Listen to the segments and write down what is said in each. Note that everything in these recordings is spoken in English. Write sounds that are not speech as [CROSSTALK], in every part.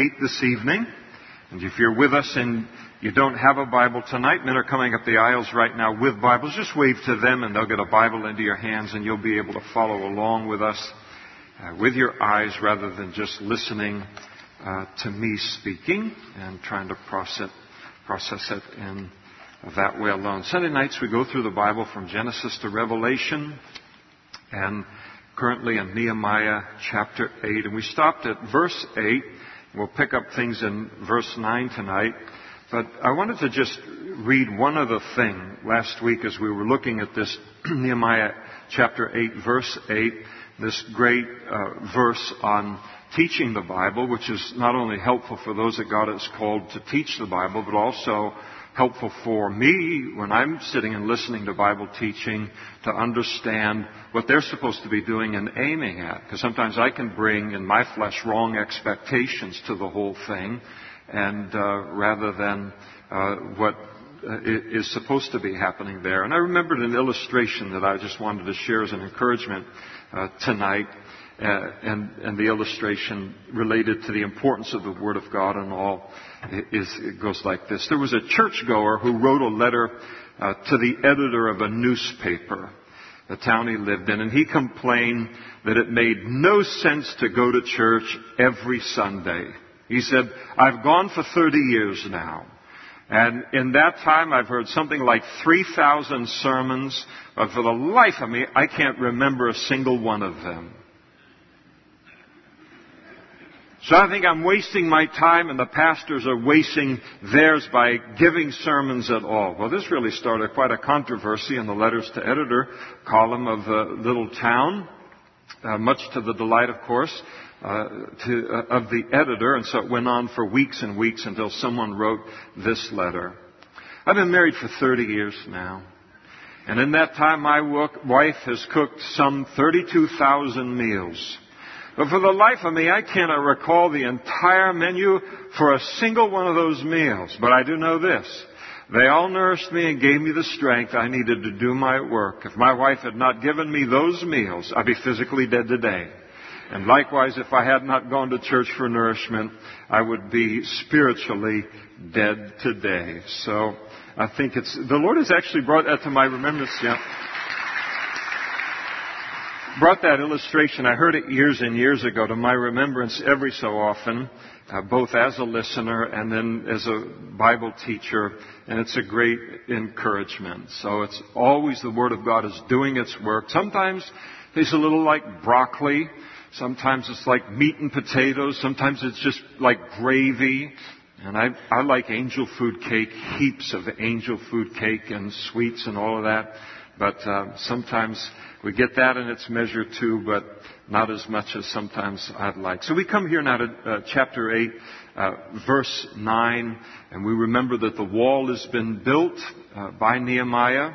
8 this evening. And if you're with us and you don't have a Bible tonight, men are coming up the aisles right now with Bibles. Just wave to them and they'll get a Bible into your hands and you'll be able to follow along with us uh, with your eyes rather than just listening uh, to me speaking and trying to process, process it in that way alone. Sunday nights we go through the Bible from Genesis to Revelation and currently in Nehemiah chapter 8. And we stopped at verse 8. We'll pick up things in verse 9 tonight. But I wanted to just read one other thing last week as we were looking at this [CLEARS THROAT] Nehemiah chapter 8 verse 8, this great uh, verse on teaching the Bible, which is not only helpful for those that God has called to teach the Bible, but also helpful for me when I'm sitting and listening to Bible teaching to understand what they're supposed to be doing and aiming at. Because sometimes I can bring in my flesh wrong expectations to the whole thing, and uh, rather than uh, what uh, is supposed to be happening there. And I remembered an illustration that I just wanted to share as an encouragement uh, tonight. Uh, and, and, the illustration related to the importance of the Word of God and all is, it goes like this. There was a churchgoer who wrote a letter uh, to the editor of a newspaper, the town he lived in, and he complained that it made no sense to go to church every Sunday. He said, I've gone for 30 years now. And in that time, I've heard something like 3,000 sermons, but for the life of me, I can't remember a single one of them. So I think I'm wasting my time and the pastors are wasting theirs by giving sermons at all. Well, this really started quite a controversy in the letters to editor column of the little town, uh, much to the delight, of course, uh, to, uh, of the editor. And so it went on for weeks and weeks until someone wrote this letter. I've been married for 30 years now. And in that time, my wife has cooked some 32,000 meals. But for the life of me, I cannot recall the entire menu for a single one of those meals. But I do know this. They all nourished me and gave me the strength I needed to do my work. If my wife had not given me those meals, I'd be physically dead today. And likewise, if I had not gone to church for nourishment, I would be spiritually dead today. So I think it's, the Lord has actually brought that to my remembrance. Yeah brought that illustration, I heard it years and years ago, to my remembrance every so often, uh, both as a listener and then as a Bible teacher, and it's a great encouragement. So it's always the Word of God is doing its work. Sometimes it's a little like broccoli. Sometimes it's like meat and potatoes. Sometimes it's just like gravy. And I, I like angel food cake, heaps of angel food cake and sweets and all of that. But uh, sometimes we get that in its measure too, but not as much as sometimes I'd like. So we come here now to uh, chapter 8, uh, verse 9, and we remember that the wall has been built uh, by Nehemiah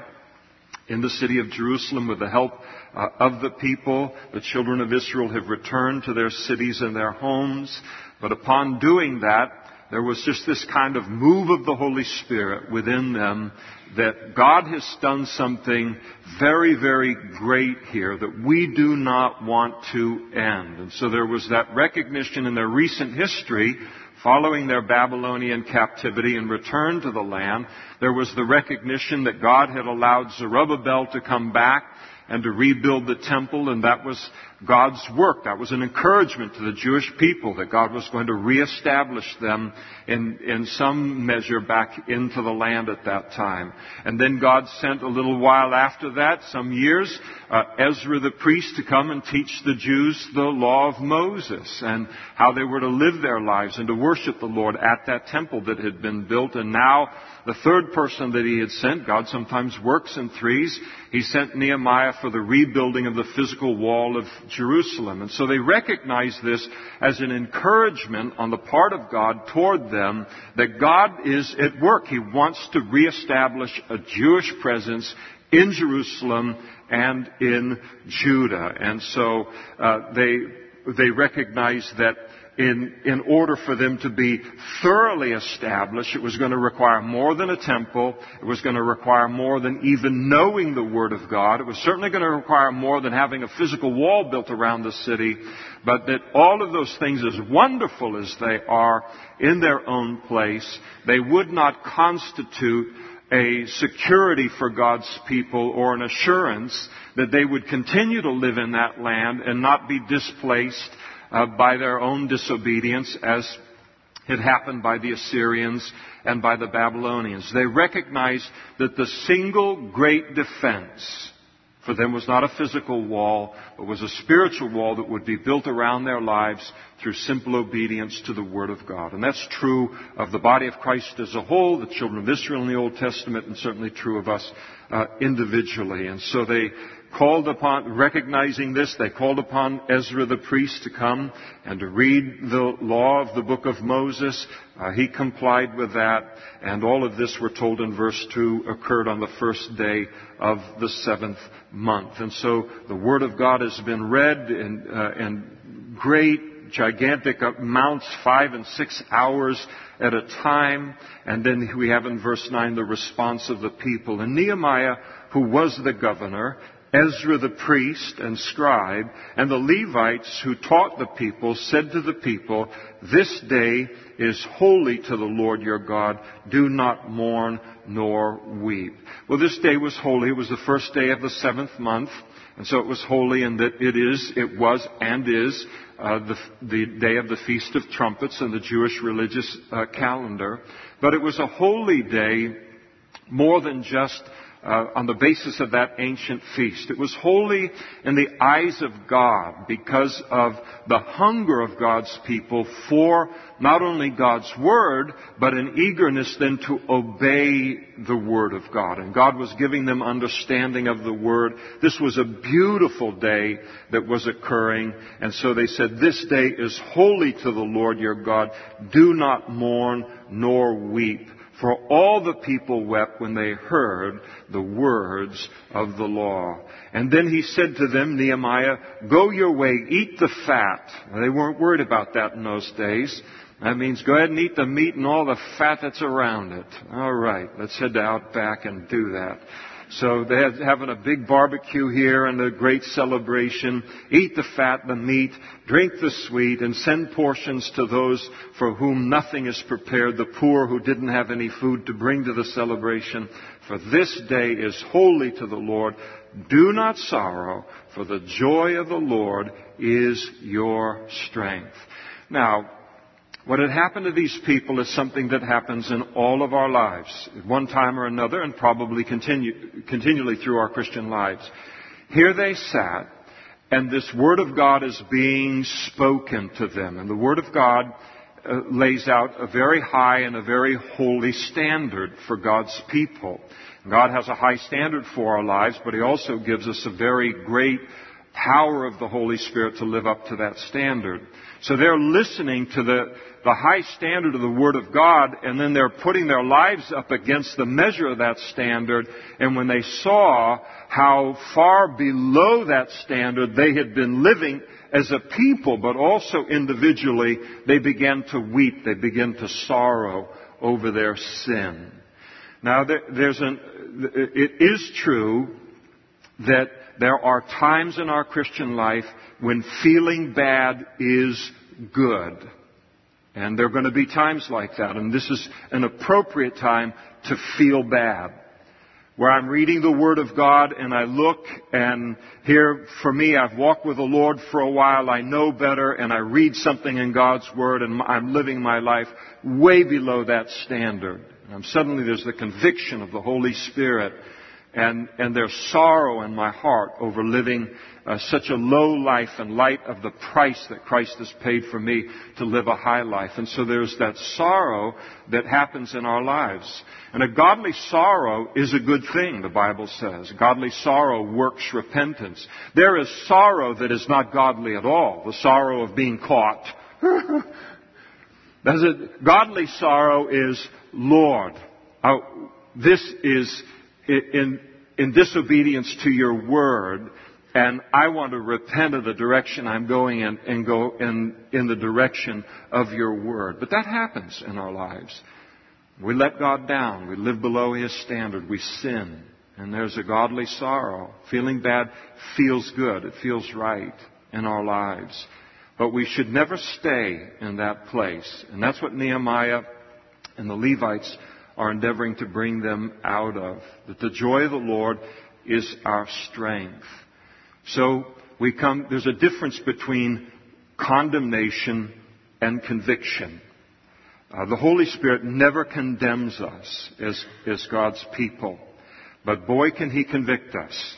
in the city of Jerusalem with the help uh, of the people. The children of Israel have returned to their cities and their homes. But upon doing that, there was just this kind of move of the Holy Spirit within them that God has done something very, very great here that we do not want to end. And so there was that recognition in their recent history following their Babylonian captivity and return to the land. There was the recognition that God had allowed Zerubbabel to come back and to rebuild the temple, and that was God's work. That was an encouragement to the Jewish people that God was going to reestablish them in, in some measure back into the land at that time. And then God sent a little while after that, some years, uh, Ezra the priest to come and teach the Jews the law of Moses and how they were to live their lives and to worship the Lord at that temple that had been built. And now the third person that he had sent, God sometimes works in threes, he sent Nehemiah for the rebuilding of the physical wall of Jerusalem. And so they recognized this as an encouragement on the part of God toward them that God is at work. He wants to reestablish a Jewish presence in Jerusalem and in Judah. And so uh, they they recognized that in, in order for them to be thoroughly established, it was going to require more than a temple. It was going to require more than even knowing the Word of God. It was certainly going to require more than having a physical wall built around the city. But that all of those things, as wonderful as they are in their own place, they would not constitute a security for God's people or an assurance that they would continue to live in that land and not be displaced uh, by their own disobedience as had happened by the Assyrians and by the Babylonians. They recognized that the single great defense for them was not a physical wall, but was a spiritual wall that would be built around their lives through simple obedience to the Word of God. And that's true of the body of Christ as a whole, the children of Israel in the Old Testament, and certainly true of us uh, individually. And so they called upon, recognizing this, they called upon Ezra the priest to come and to read the law of the book of Moses. Uh, he complied with that, and all of this, we're told in verse 2, occurred on the first day of the seventh month. And so the Word of God has been read in, uh, in great, gigantic amounts, five and six hours at a time. And then we have in verse 9 the response of the people. And Nehemiah, who was the governor, Ezra the priest and scribe, and the Levites who taught the people said to the people, This day is holy to the Lord your God. Do not mourn nor weep. Well, this day was holy. It was the first day of the seventh month. And so it was holy in that it is, it was, and is uh, the, the, day of the Feast of Trumpets in the Jewish religious uh, calendar. But it was a holy day more than just uh, on the basis of that ancient feast. It was holy in the eyes of God because of the hunger of God's people for not only God's Word, but an eagerness then to obey the Word of God. And God was giving them understanding of the Word. This was a beautiful day that was occurring. And so they said, this day is holy to the Lord your God. Do not mourn nor weep. For all the people wept when they heard the words of the law. And then he said to them, Nehemiah, go your way, eat the fat. They weren't worried about that in those days. That means go ahead and eat the meat and all the fat that's around it. All right, let's head out back and do that. So they're having a big barbecue here and a great celebration. Eat the fat, the meat, drink the sweet, and send portions to those for whom nothing is prepared, the poor who didn't have any food to bring to the celebration. For this day is holy to the Lord. Do not sorrow, for the joy of the Lord is your strength. Now, what had happened to these people is something that happens in all of our lives, at one time or another, and probably continue, continually through our Christian lives. Here they sat, and this Word of God is being spoken to them. And the Word of God uh, lays out a very high and a very holy standard for God's people. God has a high standard for our lives, but He also gives us a very great power of the Holy Spirit to live up to that standard. So they're listening to the, the high standard of the Word of God, and then they're putting their lives up against the measure of that standard. And when they saw how far below that standard they had been living as a people, but also individually, they began to weep. They began to sorrow over their sin. Now, there's an, it is true that there are times in our Christian life when feeling bad is good. And there are going to be times like that. And this is an appropriate time to feel bad. Where I'm reading the Word of God and I look and here for me, I've walked with the Lord for a while, I know better and I read something in God's Word and I'm living my life way below that standard. And suddenly there's the conviction of the Holy Spirit and, and there's sorrow in my heart over living uh, such a low life in light of the price that Christ has paid for me to live a high life. And so there's that sorrow that happens in our lives. And a godly sorrow is a good thing, the Bible says. Godly sorrow works repentance. There is sorrow that is not godly at all. The sorrow of being caught. [LAUGHS] It? Godly sorrow is, Lord, uh, this is in, in disobedience to your word, and I want to repent of the direction I'm going in and go in, in the direction of your word. But that happens in our lives. We let God down. We live below His standard. We sin. And there's a godly sorrow. Feeling bad feels good. It feels right in our lives. But we should never stay in that place. And that's what Nehemiah and the Levites are endeavoring to bring them out of. That the joy of the Lord is our strength. So we come, there's a difference between condemnation and conviction. Uh, the Holy Spirit never condemns us as, as God's people. But boy, can He convict us.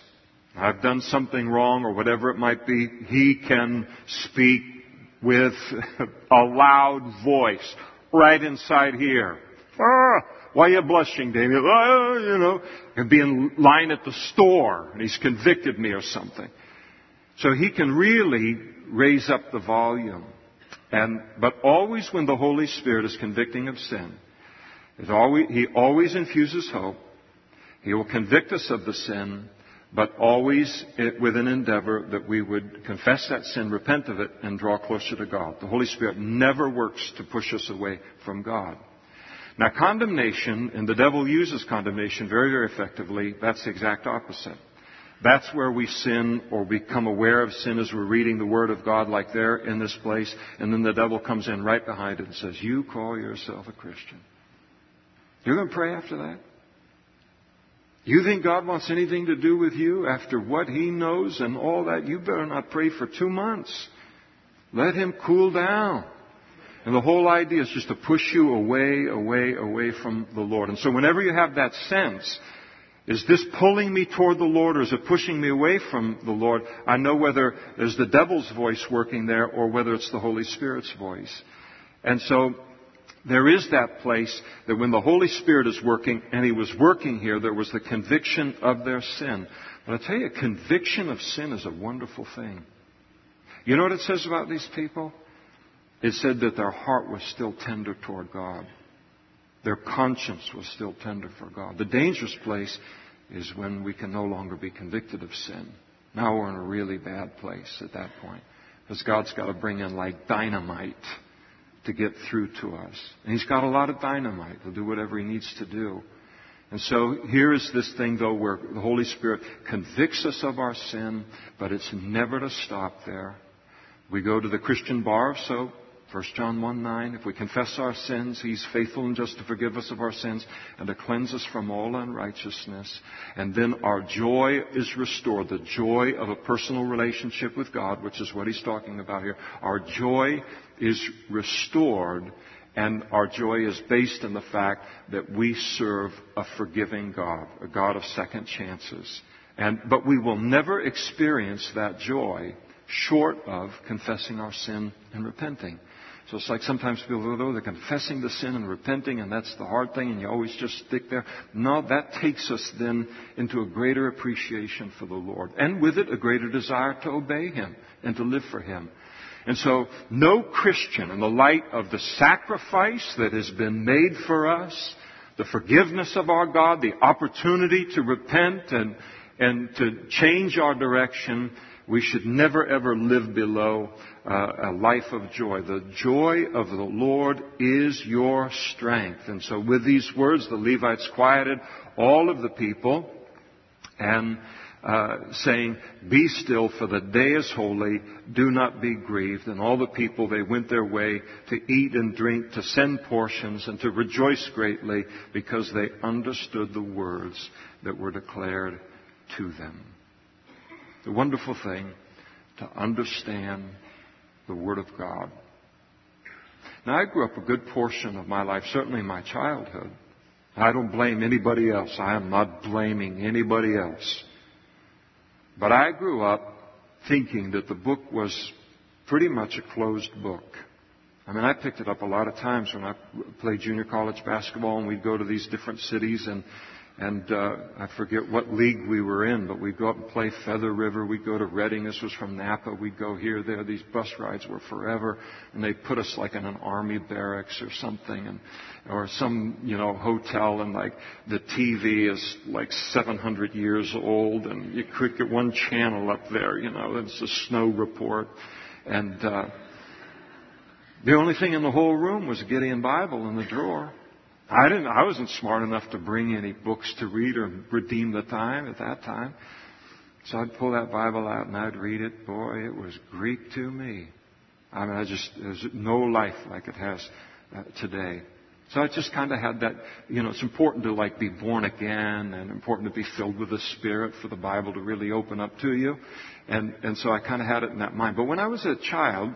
I've done something wrong or whatever it might be. He can speak with [LAUGHS] a loud voice right inside here. Ah, why are you blushing, Daniel? Ah, you know, and be in line at the store and he's convicted me or something. So he can really raise up the volume. And, but always when the Holy Spirit is convicting of sin, always, he always infuses hope. He will convict us of the sin, but always with an endeavor that we would confess that sin, repent of it, and draw closer to God. The Holy Spirit never works to push us away from God. Now, condemnation, and the devil uses condemnation very, very effectively, that's the exact opposite. That's where we sin or become aware of sin as we're reading the Word of God like there in this place, and then the devil comes in right behind it and says, You call yourself a Christian. You're going to pray after that? You think God wants anything to do with you after what He knows and all that? You better not pray for two months. Let Him cool down. And the whole idea is just to push you away, away, away from the Lord. And so whenever you have that sense, is this pulling me toward the Lord or is it pushing me away from the Lord? I know whether there's the devil's voice working there or whether it's the Holy Spirit's voice. And so there is that place that when the Holy Spirit is working, and He was working here, there was the conviction of their sin. But I tell you, conviction of sin is a wonderful thing. You know what it says about these people? It said that their heart was still tender toward God. Their conscience was still tender for God. The dangerous place is when we can no longer be convicted of sin. Now we're in a really bad place at that point. Because God's got to bring in like dynamite to get through to us. And He's got a lot of dynamite. He'll do whatever He needs to do. And so here is this thing though where the Holy Spirit convicts us of our sin, but it's never to stop there. We go to the Christian bar soap. 1 John 1 9, if we confess our sins, He's faithful and just to forgive us of our sins and to cleanse us from all unrighteousness. And then our joy is restored. The joy of a personal relationship with God, which is what He's talking about here. Our joy is restored and our joy is based in the fact that we serve a forgiving God, a God of second chances. And, but we will never experience that joy short of confessing our sin and repenting. So it's like sometimes people go, oh, they're confessing the sin and repenting, and that's the hard thing, and you always just stick there. No, that takes us then into a greater appreciation for the Lord, and with it, a greater desire to obey Him and to live for Him. And so, no Christian, in the light of the sacrifice that has been made for us, the forgiveness of our God, the opportunity to repent and, and to change our direction, we should never ever live below uh, a life of joy. The joy of the Lord is your strength. And so with these words, the Levites quieted all of the people and uh, saying, Be still, for the day is holy. Do not be grieved. And all the people, they went their way to eat and drink, to send portions, and to rejoice greatly because they understood the words that were declared to them. The wonderful thing to understand the Word of God. Now, I grew up a good portion of my life, certainly my childhood. I don't blame anybody else. I am not blaming anybody else. But I grew up thinking that the book was pretty much a closed book. I mean, I picked it up a lot of times when I played junior college basketball and we'd go to these different cities and And uh, I forget what league we were in, but we'd go up and play Feather River. We'd go to Redding. This was from Napa. We'd go here, there. These bus rides were forever, and they put us like in an army barracks or something, and or some you know hotel, and like the TV is like 700 years old, and you could get one channel up there. You know, it's a snow report, and uh, the only thing in the whole room was a Gideon Bible in the drawer. I didn't, I wasn't smart enough to bring any books to read or redeem the time at that time. So I'd pull that Bible out and I'd read it. Boy, it was Greek to me. I mean, I just, there's no life like it has uh, today. So I just kind of had that, you know, it's important to like be born again and important to be filled with the Spirit for the Bible to really open up to you. And, and so I kind of had it in that mind. But when I was a child,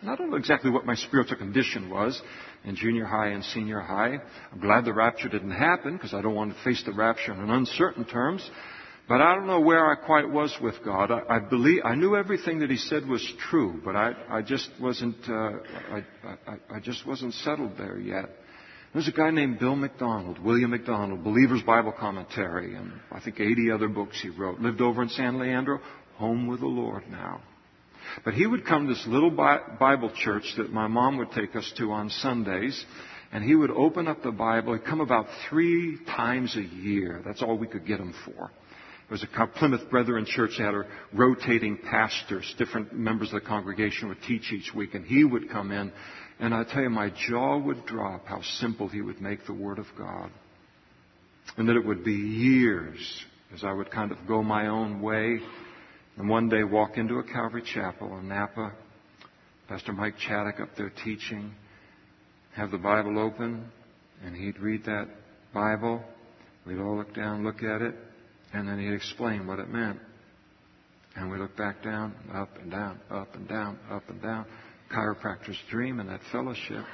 and I don't know exactly what my spiritual condition was in junior high and senior high. I'm glad the rapture didn't happen because I don't want to face the rapture in uncertain terms. But I don't know where I quite was with God. I, I believe I knew everything that He said was true, but I, I just wasn't. Uh, I, I, I just wasn't settled there yet. There's a guy named Bill MacDonald, William MacDonald, Believer's Bible Commentary, and I think 80 other books he wrote. Lived over in San Leandro, home with the Lord now. But he would come to this little Bible church that my mom would take us to on Sundays, and he would open up the Bible. He'd come about three times a year. That's all we could get him for. It was a Plymouth Brethren church. that had a rotating pastors. Different members of the congregation would teach each week, and he would come in. And I tell you, my jaw would drop how simple he would make the Word of God. And that it would be years as I would kind of go my own way and one day walk into a Calvary Chapel in Napa, Pastor Mike Chaddock up there teaching, have the Bible open, and he'd read that Bible. We'd all look down, look at it, and then he'd explain what it meant. And we look back down, up and down, up and down, up and down. Chiropractor's dream in that fellowship.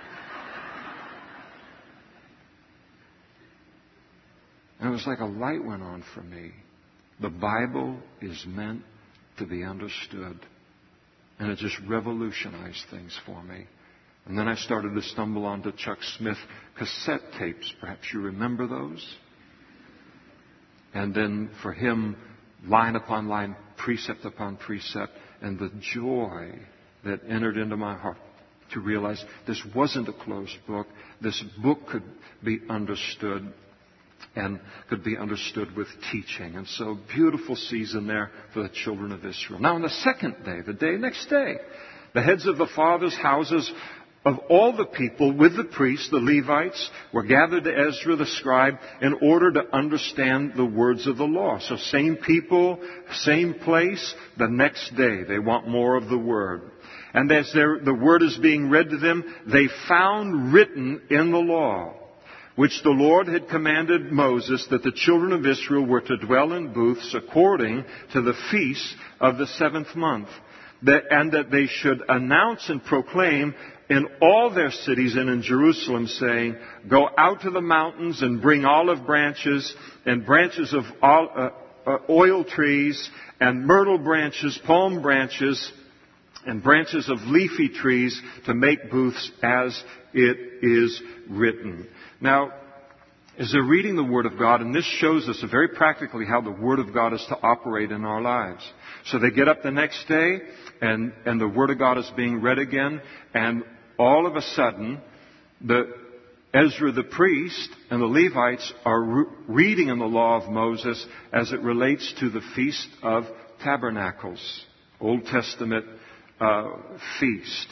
And it was like a light went on for me. The Bible is meant to be understood. And it just revolutionized things for me. And then I started to stumble onto Chuck Smith cassette tapes. Perhaps you remember those? And then for him, line upon line, precept upon precept, and the joy that entered into my heart to realize this wasn't a closed book. This book could be understood and could be understood with teaching. And so, beautiful season there for the children of Israel. Now, on the second day, the day next day, the heads of the fathers' houses of all the people with the priests, the Levites, were gathered to Ezra the scribe in order to understand the words of the law. So same people, same place, the next day they want more of the word. And as the word is being read to them, they found written in the law which the Lord had commanded Moses that the children of Israel were to dwell in booths according to the feast of the seventh month, and that they should announce and proclaim in all their cities and in Jerusalem, saying, Go out to the mountains and bring olive branches and branches of uh, uh, oil trees and myrtle branches, palm branches, and branches of leafy trees to make booths as it is written. Now, as they're reading the Word of God, and this shows us very practically how the Word of God is to operate in our lives. So they get up the next day, and, and the Word of God is being read again, and all of a sudden, the, Ezra the priest and the Levites are re- reading in the law of Moses as it relates to the Feast of Tabernacles, Old Testament uh, feast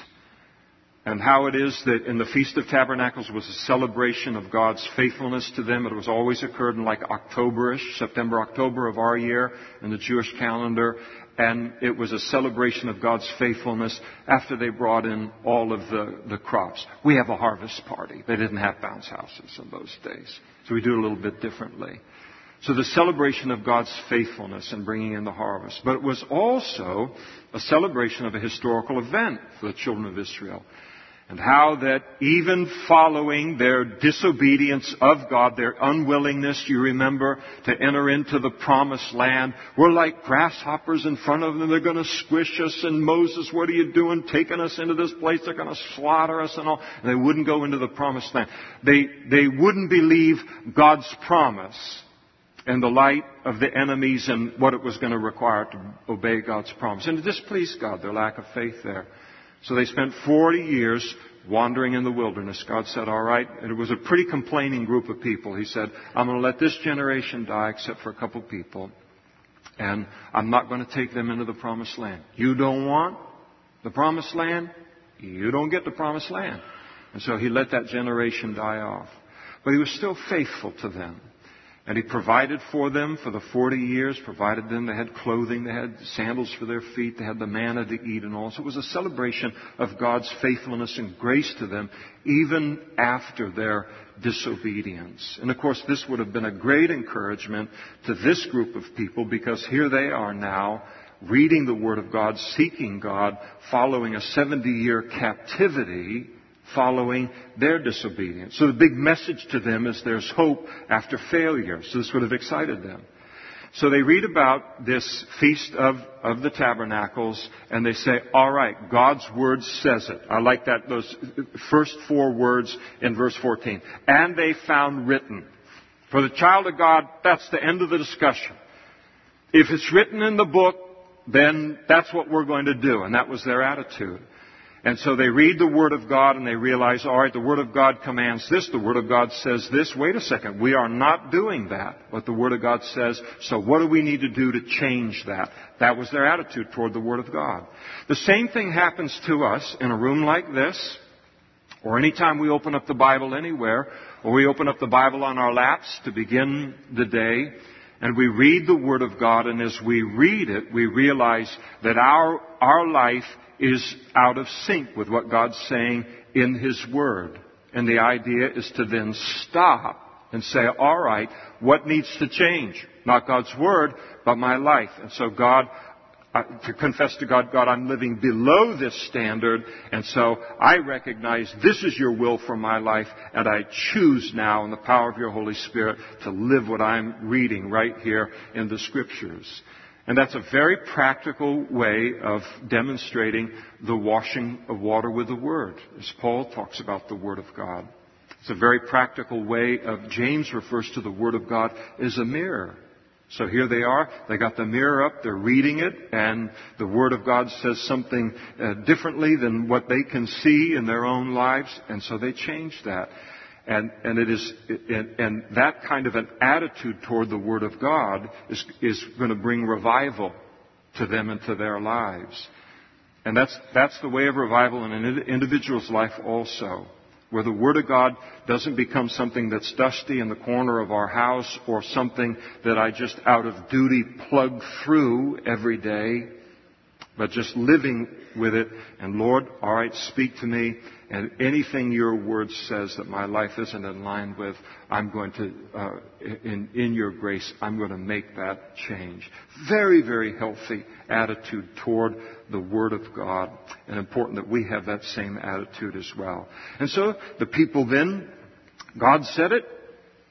and how it is that in the Feast of Tabernacles was a celebration of God's faithfulness to them. It was always occurred in like Octoberish, September, October of our year in the Jewish calendar. And it was a celebration of God's faithfulness after they brought in all of the, the crops. We have a harvest party. They didn't have bounce houses in those days. So we do it a little bit differently. So the celebration of God's faithfulness in bringing in the harvest. But it was also a celebration of a historical event for the children of Israel and how that even following their disobedience of God, their unwillingness, you remember, to enter into the promised land, we're like grasshoppers in front of them. They're going to squish us. And Moses, what are you doing taking us into this place? They're going to slaughter us and all. And they wouldn't go into the promised land. They, they wouldn't believe God's promise and the light of the enemies and what it was going to require to obey God's promise. And it displeased God, their lack of faith there. So they spent 40 years wandering in the wilderness. God said, all right. And it was a pretty complaining group of people. He said, I'm going to let this generation die except for a couple people. And I'm not going to take them into the promised land. You don't want the promised land? You don't get the promised land. And so he let that generation die off. But he was still faithful to them. And he provided for them for the 40 years, provided them. They had clothing, they had sandals for their feet, they had the manna to eat and all. So it was a celebration of God's faithfulness and grace to them, even after their disobedience. And of course, this would have been a great encouragement to this group of people because here they are now reading the Word of God, seeking God, following a 70 year captivity following their disobedience. So the big message to them is there's hope after failure. So this would have excited them. So they read about this feast of, of the tabernacles and they say, all right, God's word says it. I like that, those first four words in verse 14. And they found written. For the child of God, that's the end of the discussion. If it's written in the book, then that's what we're going to do. And that was their attitude. And so they read the Word of God and they realize, all right, the Word of God commands this, the Word of God says this. Wait a second, we are not doing that, what the Word of God says. So what do we need to do to change that? That was their attitude toward the Word of God. The same thing happens to us in a room like this, or anytime we open up the Bible anywhere, or we open up the Bible on our laps to begin the day, and we read the Word of God, and as we read it, we realize that our, our life is out of sync with what God's saying in His Word. And the idea is to then stop and say, all right, what needs to change? Not God's Word, but my life. And so God, uh, to confess to God, God, I'm living below this standard, and so I recognize this is your will for my life, and I choose now in the power of your Holy Spirit to live what I'm reading right here in the Scriptures. And that's a very practical way of demonstrating the washing of water with the Word, as Paul talks about the Word of God. It's a very practical way of, James refers to the Word of God as a mirror. So here they are, they got the mirror up, they're reading it, and the Word of God says something uh, differently than what they can see in their own lives, and so they change that. And, and it is, and, and that kind of an attitude toward the Word of God is, is going to bring revival to them and to their lives. And that's, that's the way of revival in an individual's life also. Where the Word of God doesn't become something that's dusty in the corner of our house or something that I just out of duty plug through every day, but just living with it. And Lord, alright, speak to me and anything your word says that my life isn't in line with, I'm going to, uh, in, in your grace, I'm going to make that change. Very, very healthy attitude toward the Word of God. And important that we have that same attitude as well. And so the people then, God said it,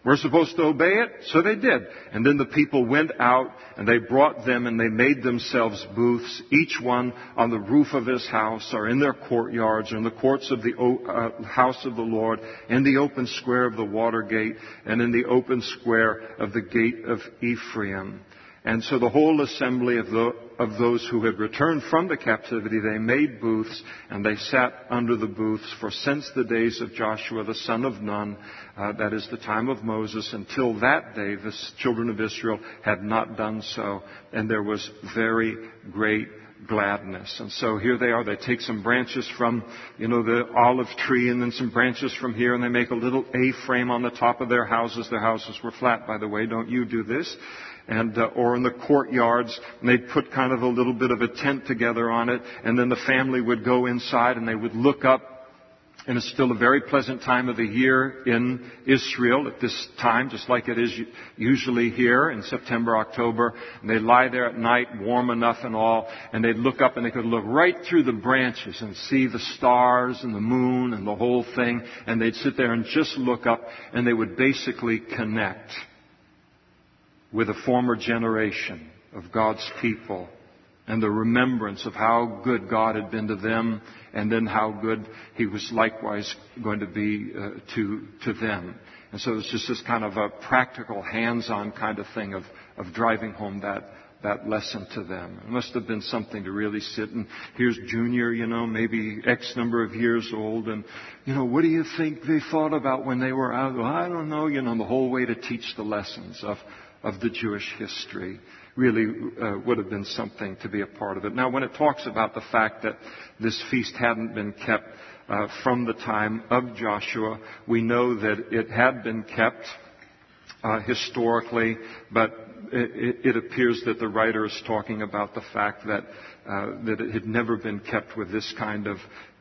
we're supposed to obey it, so they did. And then the people went out and they brought them and they made themselves booths, each one on the roof of his house or in their courtyards or in the courts of the uh, house of the Lord, in the open square of the water gate and in the open square of the gate of Ephraim. And so the whole assembly of, the, of, those who had returned from the captivity, they made booths and they sat under the booths for since the days of Joshua the son of Nun, uh, that is the time of Moses, until that day the children of Israel had not done so. And there was very great gladness. And so here they are. They take some branches from, you know, the olive tree and then some branches from here and they make a little A-frame on the top of their houses. Their houses were flat, by the way. Don't you do this? and uh, or in the courtyards and they'd put kind of a little bit of a tent together on it and then the family would go inside and they would look up and it's still a very pleasant time of the year in Israel at this time, just like it is usually here in September, October. And they'd lie there at night, warm enough and all, and they'd look up and they could look right through the branches and see the stars and the moon and the whole thing. And they'd sit there and just look up and they would basically connect with a former generation of God's people and the remembrance of how good God had been to them and then how good He was likewise going to be uh, to, to them. And so it was just this kind of a practical, hands-on kind of thing of, of driving home that, that lesson to them. It must have been something to really sit and here's Junior, you know, maybe X number of years old, and you know, what do you think they thought about when they were out? Well, I don't know, you know, the whole way to teach the lessons of of the Jewish history really uh, would have been something to be a part of it. Now, when it talks about the fact that this feast hadn't been kept uh, from the time of Joshua, we know that it had been kept uh, historically, but it, it, appears that the writer is talking about the fact that uh, that it had never been kept with this kind of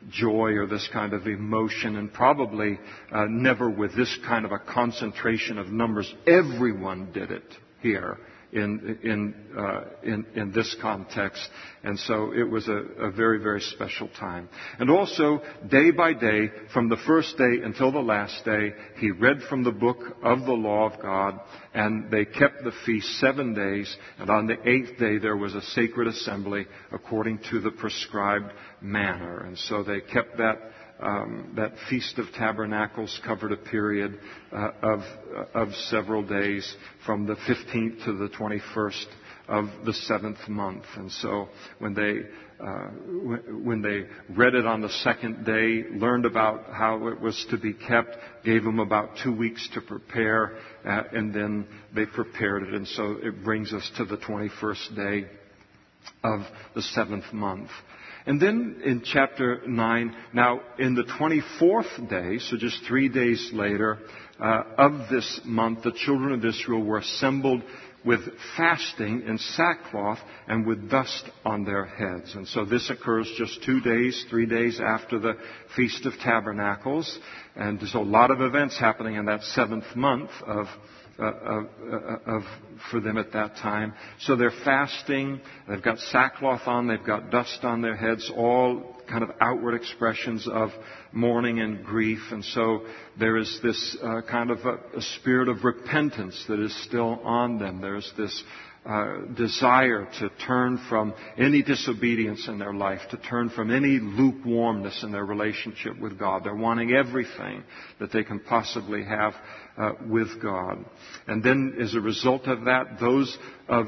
joy or this kind of emotion, and probably uh, never with this kind of a concentration of numbers. Everyone did it here in, in, uh, in, in, this context. And so it was a, a, very, very special time. And also, day by day, from the first day until the last day, he read from the book of the law of God, and they kept the feast seven days, and on the eighth day there was a sacred assembly according to the prescribed manner. And so they kept that um, that Feast of Tabernacles covered a period uh, of, uh, of several days from the 15th to the 21st of the seventh month. And so when they uh, when they read it on the second day, learned about how it was to be kept, gave them about two weeks to prepare, uh, and then they prepared it. And so it brings us to the 21st day of the seventh month. And then in chapter 9, now in the 24th day, so just three days later, uh, of this month, the children of Israel were assembled with fasting and sackcloth and with dust on their heads. And so this occurs just two days, three days after the Feast of Tabernacles. And there's a lot of events happening in that seventh month of uh, of, uh, of, for them at that time. So they're fasting. They've got sackcloth on. They've got dust on their heads. All kind of outward expressions of mourning and grief. And so there is this uh, kind of a, a spirit of repentance that is still on them. There's this uh, desire to turn from any disobedience in their life, to turn from any lukewarmness in their relationship with God. They're wanting everything that they can possibly have uh, with God. And then as a result of that, those of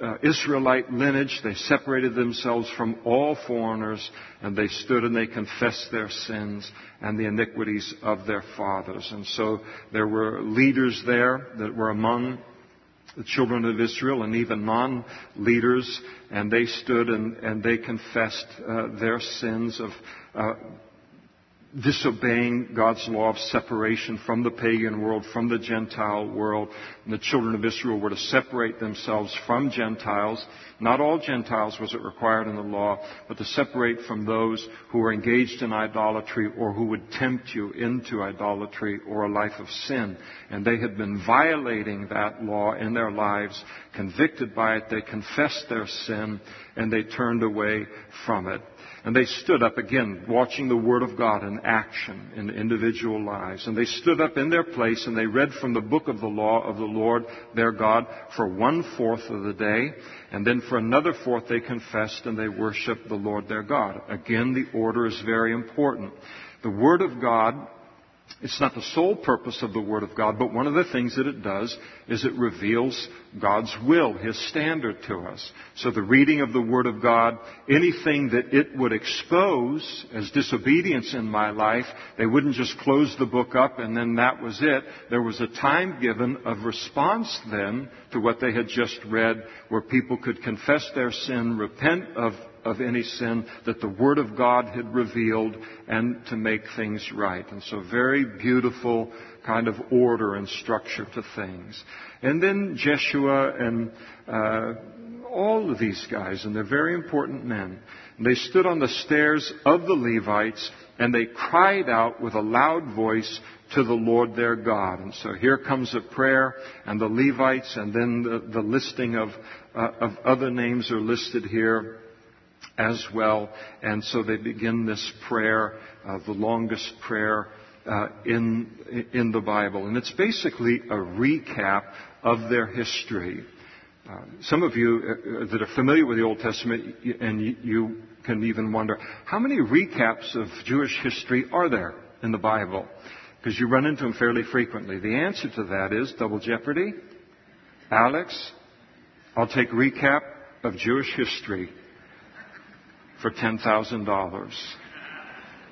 uh, Israelite lineage, they separated themselves from all foreigners and they stood and they confessed their sins and the iniquities of their fathers. And so there were leaders there that were among the children of Israel and even non-leaders, and they stood and, and they confessed uh, their sins of uh, disobeying God's law of separation from the pagan world, from the Gentile world. And the children of Israel were to separate themselves from Gentiles. Not all Gentiles was it required in the law, but to separate from those who were engaged in idolatry or who would tempt you into idolatry or a life of sin. And they had been violating that law in their lives, convicted by it. They confessed their sin and they turned away from it. And they stood up again, watching the Word of God in action in individual lives. And they stood up in their place and they read from the book of the law of the Lord their God for one fourth of the day. And then for another fourth they confessed and they worshiped the Lord their God. Again, the order is very important. The Word of God it's not the sole purpose of the Word of God, but one of the things that it does is it reveals God's will, His standard to us. So the reading of the Word of God, anything that it would expose as disobedience in my life, they wouldn't just close the book up and then that was it. There was a time given of response then to what they had just read where people could confess their sin, repent of of any sin that the Word of God had revealed and to make things right. And so very beautiful kind of order and structure to things. And then Jeshua and uh, all of these guys, and they're very important men. And they stood on the stairs of the Levites and they cried out with a loud voice to the Lord their God. And so here comes a prayer, and the Levites, and then the, the listing of, uh, of other names are listed here as well. And so they begin this prayer, uh, the longest prayer uh, in, in the Bible. And it's basically a recap of their history. Uh, some of you uh, that are familiar with the Old Testament, and you, you can even wonder, how many recaps of Jewish history are there in the Bible? Because you run into them fairly frequently. The answer to that is double jeopardy. Alex, I'll take recap of Jewish history for $10,000.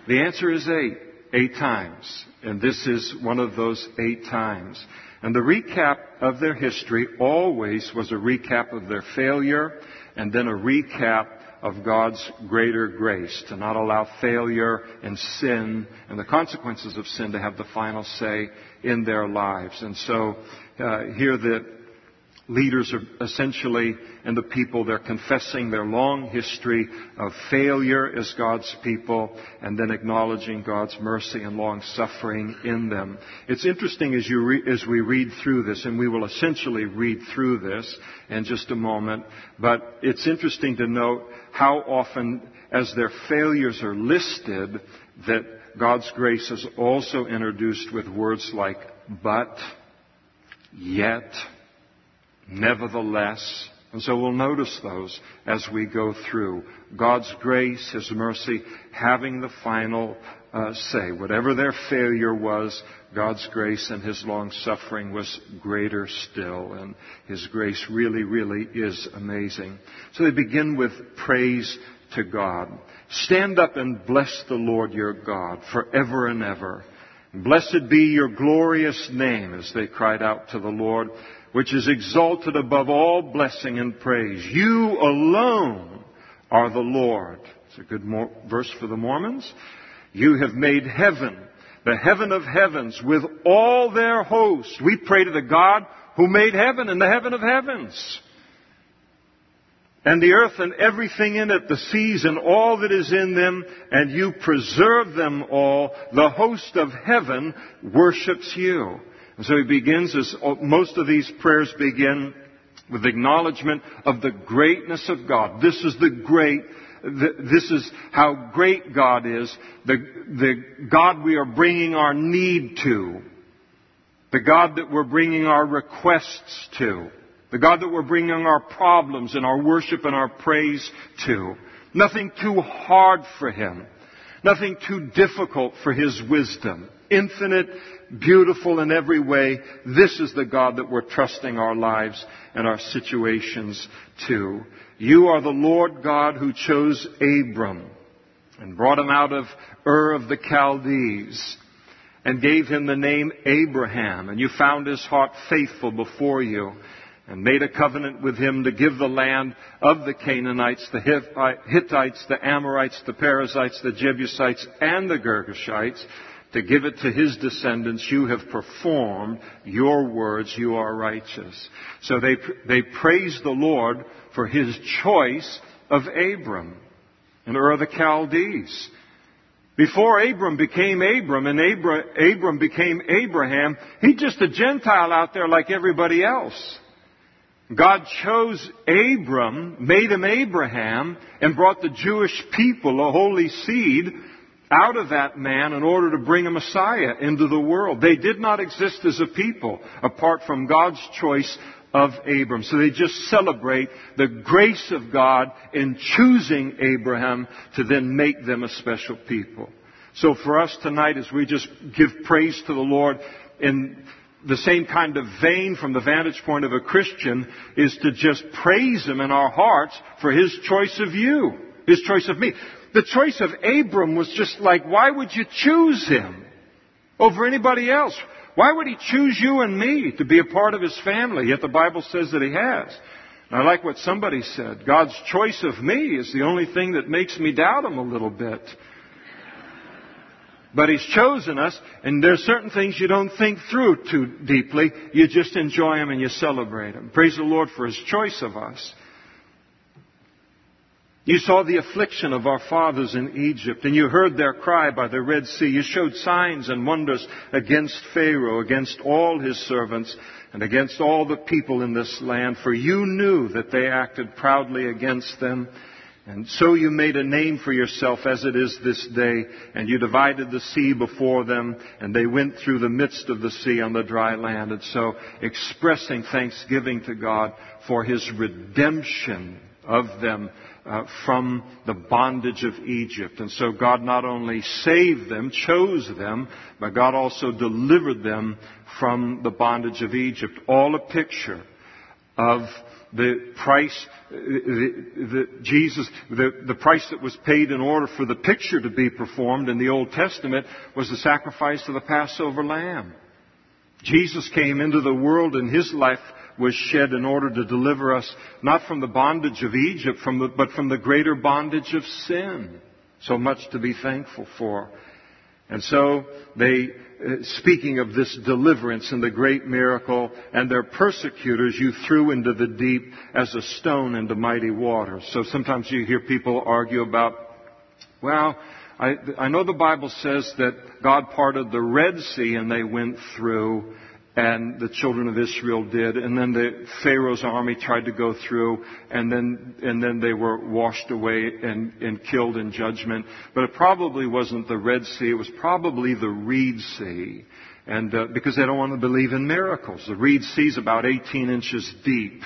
The answer is eight. Eight times. And this is one of those eight times. And the recap of their history always was a recap of their failure and then a recap of God's greater grace to not allow failure and sin and the consequences of sin to have the final say in their lives. And so uh, here the leaders are essentially, and the people, they're confessing their long history of failure as God's people and then acknowledging God's mercy and long suffering in them. It's interesting as, you re- as we read through this, and we will essentially read through this in just a moment, but it's interesting to note how often as their failures are listed that God's grace is also introduced with words like but, yet, nevertheless. And so we'll notice those as we go through. God's grace, His mercy, having the final uh, say. Whatever their failure was, God's grace and His long suffering was greater still. And His grace really, really is amazing. So they begin with praise to God. Stand up and bless the Lord your God forever and ever. Blessed be your glorious name as they cried out to the Lord which is exalted above all blessing and praise. You alone are the Lord. It's a good verse for the Mormons. You have made heaven, the heaven of heavens, with all their hosts. We pray to the God who made heaven and the heaven of heavens. And the earth and everything in it, the seas and all that is in them, and you preserve them all. The host of heaven worships you. And so he begins as oh, most of these prayers begin with acknowledgement of the greatness of God. This is the great, this is how great God is, the, the God we are bringing our need to, the God that we're bringing our requests to, the God that we're bringing our problems and our worship and our praise to. Nothing too hard for Him. Nothing too difficult for His wisdom. Infinite beautiful in every way. This is the God that we're trusting our lives and our situations to. You are the Lord God who chose Abram and brought him out of Ur of the Chaldees and gave him the name Abraham. And you found his heart faithful before you and made a covenant with him to give the land of the Canaanites, the Hittites, the Amorites, the Perizzites, the Jebusites, and the Girgashites to give it to his descendants. You have performed your words. You are righteous. So they, they praise the Lord for his choice of Abram and Ur of the Chaldees. Before Abram became Abram and Abra, Abram became Abraham, he's just a Gentile out there like everybody else. God chose Abram, made him Abraham, and brought the Jewish people, a holy seed, out of that man in order to bring a Messiah into the world. They did not exist as a people apart from God's choice of Abram. So they just celebrate the grace of God in choosing Abraham to then make them a special people. So for us tonight, as we just give praise to the Lord in the same kind of vein from the vantage point of a Christian, is to just praise Him in our hearts for His choice of you, His choice of me. The choice of Abram was just like, why would you choose him over anybody else? Why would he choose you and me to be a part of his family? Yet the Bible says that he has. And I like what somebody said. God's choice of me is the only thing that makes me doubt him a little bit. But he's chosen us, and there's certain things you don't think through too deeply. You just enjoy them and you celebrate them. Praise the Lord for his choice of us. You saw the affliction of our fathers in Egypt, and you heard their cry by the Red Sea. You showed signs and wonders against Pharaoh, against all his servants, and against all the people in this land, for you knew that they acted proudly against them. And so you made a name for yourself as it is this day, and you divided the sea before them, and they went through the midst of the sea on the dry land. And so expressing thanksgiving to God for His redemption of them uh, from the bondage of Egypt. And so God not only saved them, chose them, but God also delivered them from the bondage of Egypt. All a picture of the price, the, the, Jesus, the, the price that was paid in order for the picture to be performed in the Old Testament was the sacrifice of the Passover lamb. Jesus came into the world and his life was shed in order to deliver us not from the bondage of Egypt, from the, but from the greater bondage of sin. So much to be thankful for. And so they, uh, speaking of this deliverance and the great miracle, and their persecutors you threw into the deep as a stone into mighty waters. So sometimes you hear people argue about, well, I, I know the Bible says that God parted the Red Sea and they went through, and the children of Israel did, and then the Pharaoh's army tried to go through, and then and then they were washed away and, and killed in judgment. But it probably wasn't the Red Sea; it was probably the Reed Sea, and uh, because they don't want to believe in miracles, the Reed Sea is about 18 inches deep.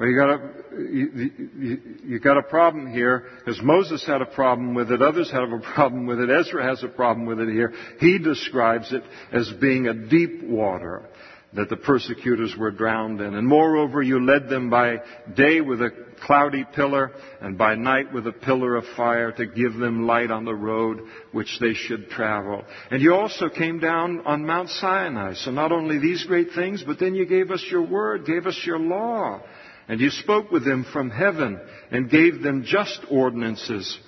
Well, you got a you, you, you got a problem here, because Moses had a problem with it, others have a [LAUGHS] problem with it, Ezra has a problem with it here. He describes it as being a deep water that the persecutors were drowned in. And moreover, you led them by day with a cloudy pillar, and by night with a pillar of fire to give them light on the road which they should travel. And you also came down on Mount Sinai. So not only these great things, but then you gave us your word, gave us your law. And you spoke with them from heaven and gave them just ordinances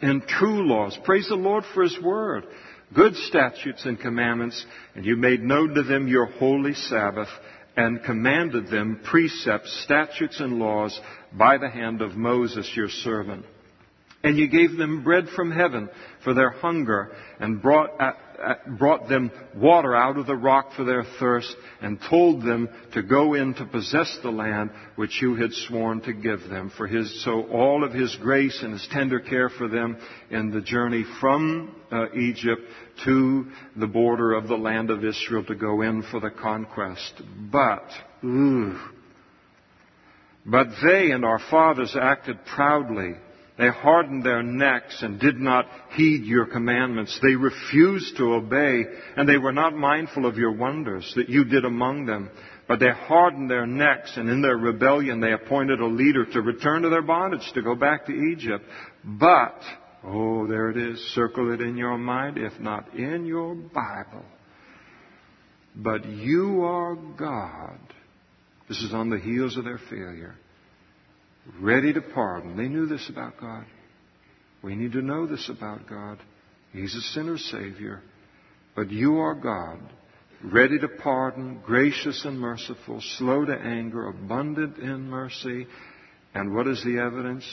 and true laws. Praise the Lord for His word. Good statutes and commandments. And you made known to them your holy Sabbath and commanded them precepts, statutes, and laws by the hand of Moses your servant. And you gave them bread from heaven for their hunger and brought brought them water out of the rock for their thirst and told them to go in to possess the land which you had sworn to give them for his so all of his grace and his tender care for them in the journey from uh, Egypt to the border of the land of Israel to go in for the conquest. But ooh, but they and our fathers acted proudly they hardened their necks and did not heed your commandments. They refused to obey, and they were not mindful of your wonders that you did among them. But they hardened their necks, and in their rebellion they appointed a leader to return to their bondage, to go back to Egypt. But, oh, there it is. Circle it in your mind, if not in your Bible. But you are God. This is on the heels of their failure ready to pardon. They knew this about God. We need to know this about God. He's a sinner's Savior. But you are God, ready to pardon, gracious and merciful, slow to anger, abundant in mercy. And what is the evidence?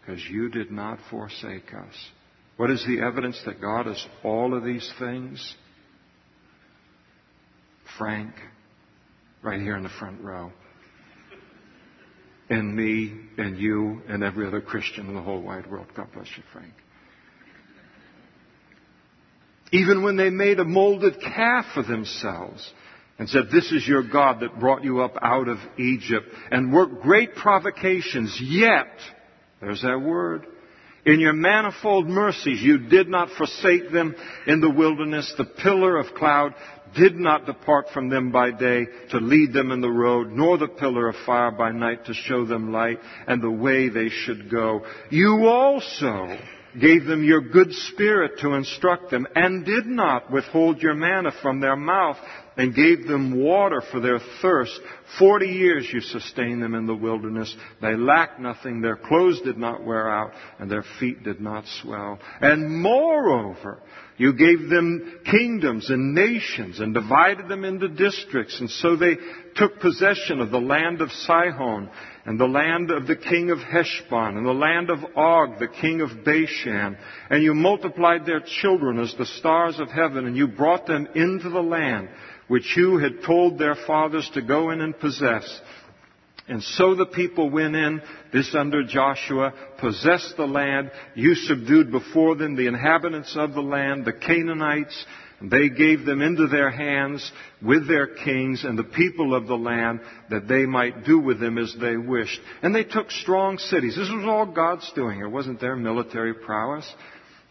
Because you did not forsake us. What is the evidence that God is all of these things? Frank, right here in the front row and me and you and every other Christian in the whole wide world. God bless you, Frank. Even when they made a molded calf for themselves and said, This is your God that brought you up out of Egypt and worked great provocations, yet, there's that word, in your manifold mercies you did not forsake them in the wilderness. The pillar of cloud did not depart from them by day to lead them in the road, nor the pillar of fire by night to show them light and the way they should go. You also gave them your good spirit to instruct them, and did not withhold your manna from their mouth, and gave them water for their thirst. Forty years you sustained them in the wilderness. They lacked nothing, their clothes did not wear out, and their feet did not swell. And moreover, you gave them kingdoms and nations and divided them into districts. And so they took possession of the land of Sihon and the land of the king of Heshbon and the land of Og, the king of Bashan. And you multiplied their children as the stars of heaven and you brought them into the land which you had told their fathers to go in and possess. And so the people went in, this under Joshua, possessed the land. You subdued before them the inhabitants of the land, the Canaanites. And they gave them into their hands with their kings and the people of the land that they might do with them as they wished. And they took strong cities. This was all God's doing. It wasn't their military prowess.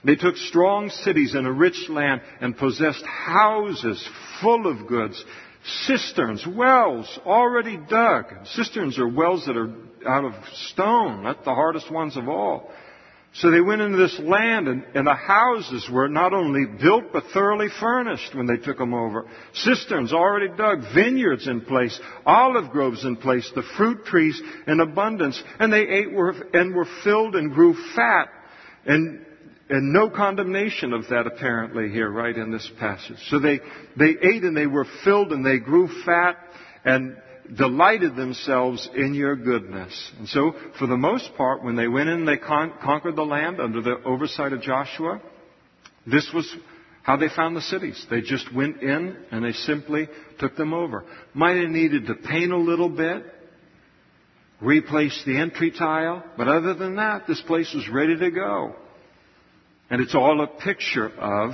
They took strong cities in a rich land and possessed houses full of goods cisterns, wells already dug. Cisterns are wells that are out of stone. That's the hardest ones of all. So they went into this land and, and, the houses were not only built but thoroughly furnished when they took them over. Cisterns already dug, vineyards in place, olive groves in place, the fruit trees in abundance, and they ate were, and were filled and grew fat. And and no condemnation of that apparently here, right in this passage. So they, they ate and they were filled and they grew fat and delighted themselves in your goodness. And so, for the most part, when they went in and they con- conquered the land under the oversight of Joshua, this was how they found the cities. They just went in and they simply took them over. Might have needed to paint a little bit, replace the entry tile, but other than that, this place was ready to go. And it's all a picture of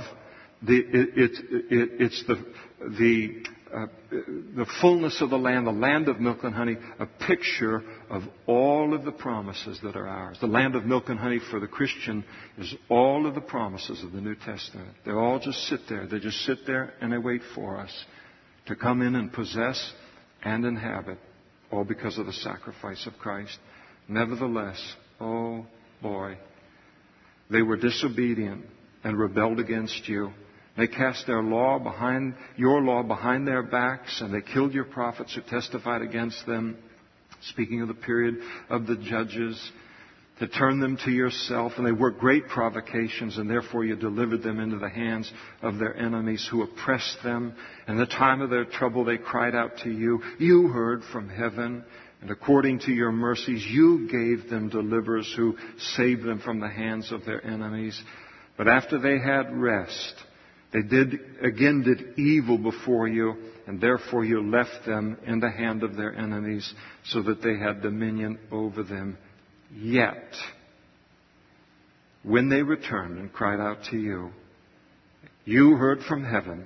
the, it, it, it, it's the, the, uh, the fullness of the land, the land of milk and honey, a picture of all of the promises that are ours. The land of milk and honey for the Christian is all of the promises of the New Testament. They all just sit there. They just sit there and they wait for us to come in and possess and inhabit, all because of the sacrifice of Christ. Nevertheless, oh boy, they were disobedient and rebelled against you. They cast their law behind, your law behind their backs, and they killed your prophets who testified against them. Speaking of the period of the judges, to turn them to yourself, and they worked great provocations, and therefore you delivered them into the hands of their enemies who oppressed them. In the time of their trouble, they cried out to you. You heard from heaven. And according to your mercies, you gave them deliverers who saved them from the hands of their enemies. But after they had rest, they did, again did evil before you, and therefore you left them in the hand of their enemies so that they had dominion over them. Yet, when they returned and cried out to you, you heard from heaven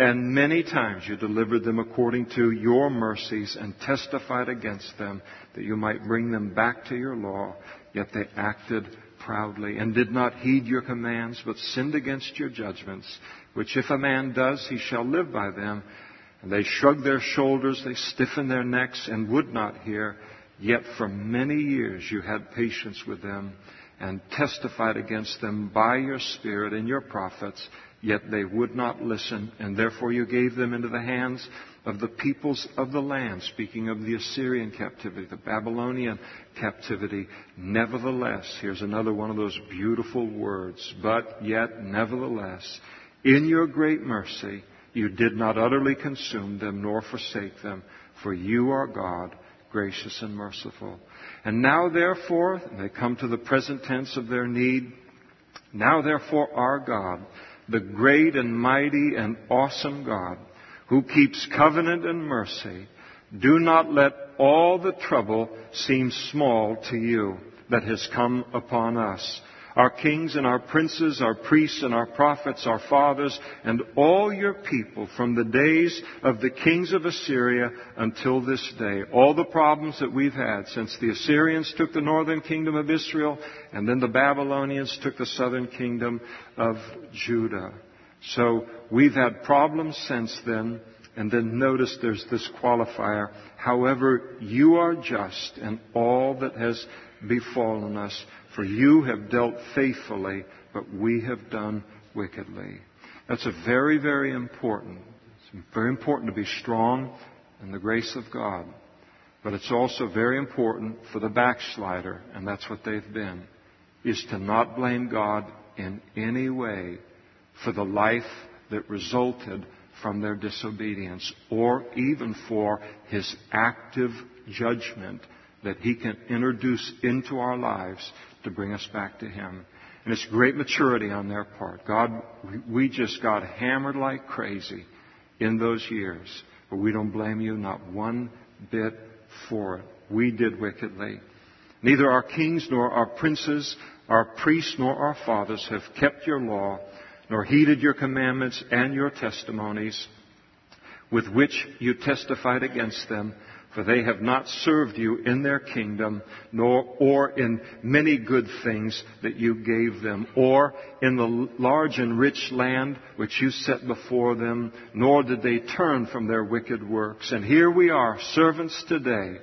and many times you delivered them according to your mercies and testified against them that you might bring them back to your law. Yet they acted proudly and did not heed your commands, but sinned against your judgments, which if a man does, he shall live by them. And they shrugged their shoulders, they stiffened their necks, and would not hear. Yet for many years you had patience with them and testified against them by your Spirit and your prophets Yet they would not listen, and therefore you gave them into the hands of the peoples of the land, speaking of the Assyrian captivity, the Babylonian captivity. Nevertheless, here's another one of those beautiful words, but yet, nevertheless, in your great mercy, you did not utterly consume them nor forsake them, for you are God, gracious and merciful. And now, therefore, they come to the present tense of their need. Now, therefore, our God, the great and mighty and awesome God who keeps covenant and mercy, do not let all the trouble seem small to you that has come upon us our kings and our princes, our priests and our prophets, our fathers, and all your people from the days of the kings of Assyria until this day. All the problems that we've had since the Assyrians took the northern kingdom of Israel and then the Babylonians took the southern kingdom of Judah. So we've had problems since then. And then notice there's this qualifier. However, you are just in all that has befallen us. For you have dealt faithfully, but we have done wickedly. That's a very, very important. It's very important to be strong in the grace of God. But it's also very important for the backslider, and that's what they've been, is to not blame God in any way for the life that resulted from their disobedience or even for his active judgment that he can introduce into our lives to bring us back to Him. And it's great maturity on their part. God, we just got hammered like crazy in those years. But we don't blame you, not one bit for it. we did wickedly. Neither our kings nor our princes, our priests nor our fathers have kept your law, nor heeded your commandments and your testimonies, with which you testified against them for they have not served you in their kingdom, nor or in many good things that you gave them, or in the large and rich land which you set before them, nor did they turn from their wicked works. And here we are, servants today,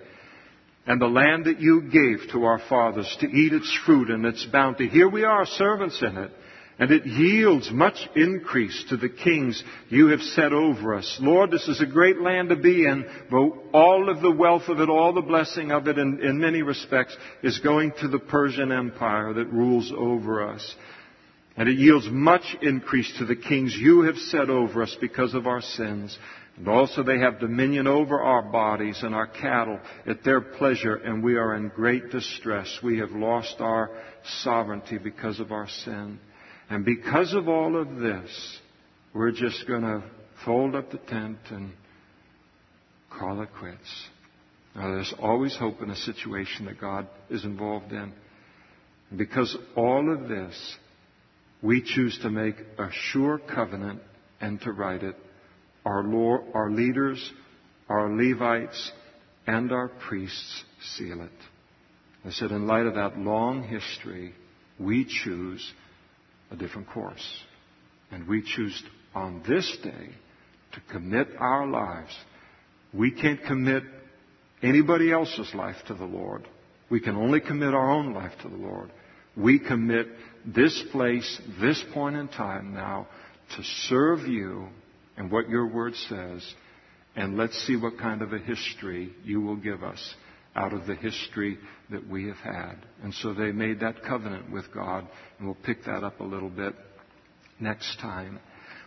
and the land that you gave to our fathers to eat its fruit and its bounty. Here we are, servants in it and it yields much increase to the kings you have set over us. Lord, this is a great land to be in, but all of the wealth of it, all the blessing of it in, in many respects is going to the Persian Empire that rules over us. And it yields much increase to the kings you have set over us because of our sins. And also they have dominion over our bodies and our cattle at their pleasure, and we are in great distress. We have lost our sovereignty because of our sin. And because of all of this, we're just going to fold up the tent and call it quits. Now, there's always hope in a situation that God is involved in. And because all of this, we choose to make a sure covenant and to write it. Our, our leaders, our Levites, and our priests seal it. I said, in light of that long history, we choose a different course. And we choose on this day to commit our lives. We can't commit anybody else's life to the Lord. We can only commit our own life to the Lord. We commit this place, this point in time now, to serve you and what your word says, and let's see what kind of a history you will give us out of the history that we have had. And so they made that covenant with God, and we'll pick that up a little bit next time.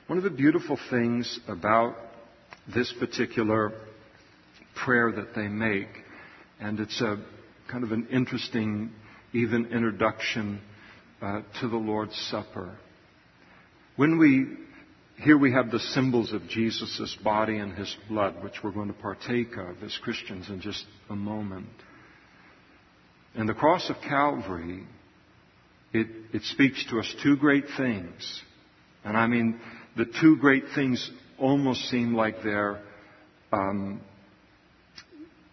One of the beautiful things about this particular prayer that they make, and it's a kind of an interesting, even introduction uh, to the Lord's Supper. When we here we have the symbols of Jesus' body and his blood, which we're going to partake of as Christians in just a moment. And the cross of Calvary, it, it speaks to us two great things. And I mean, the two great things almost seem like they're, um,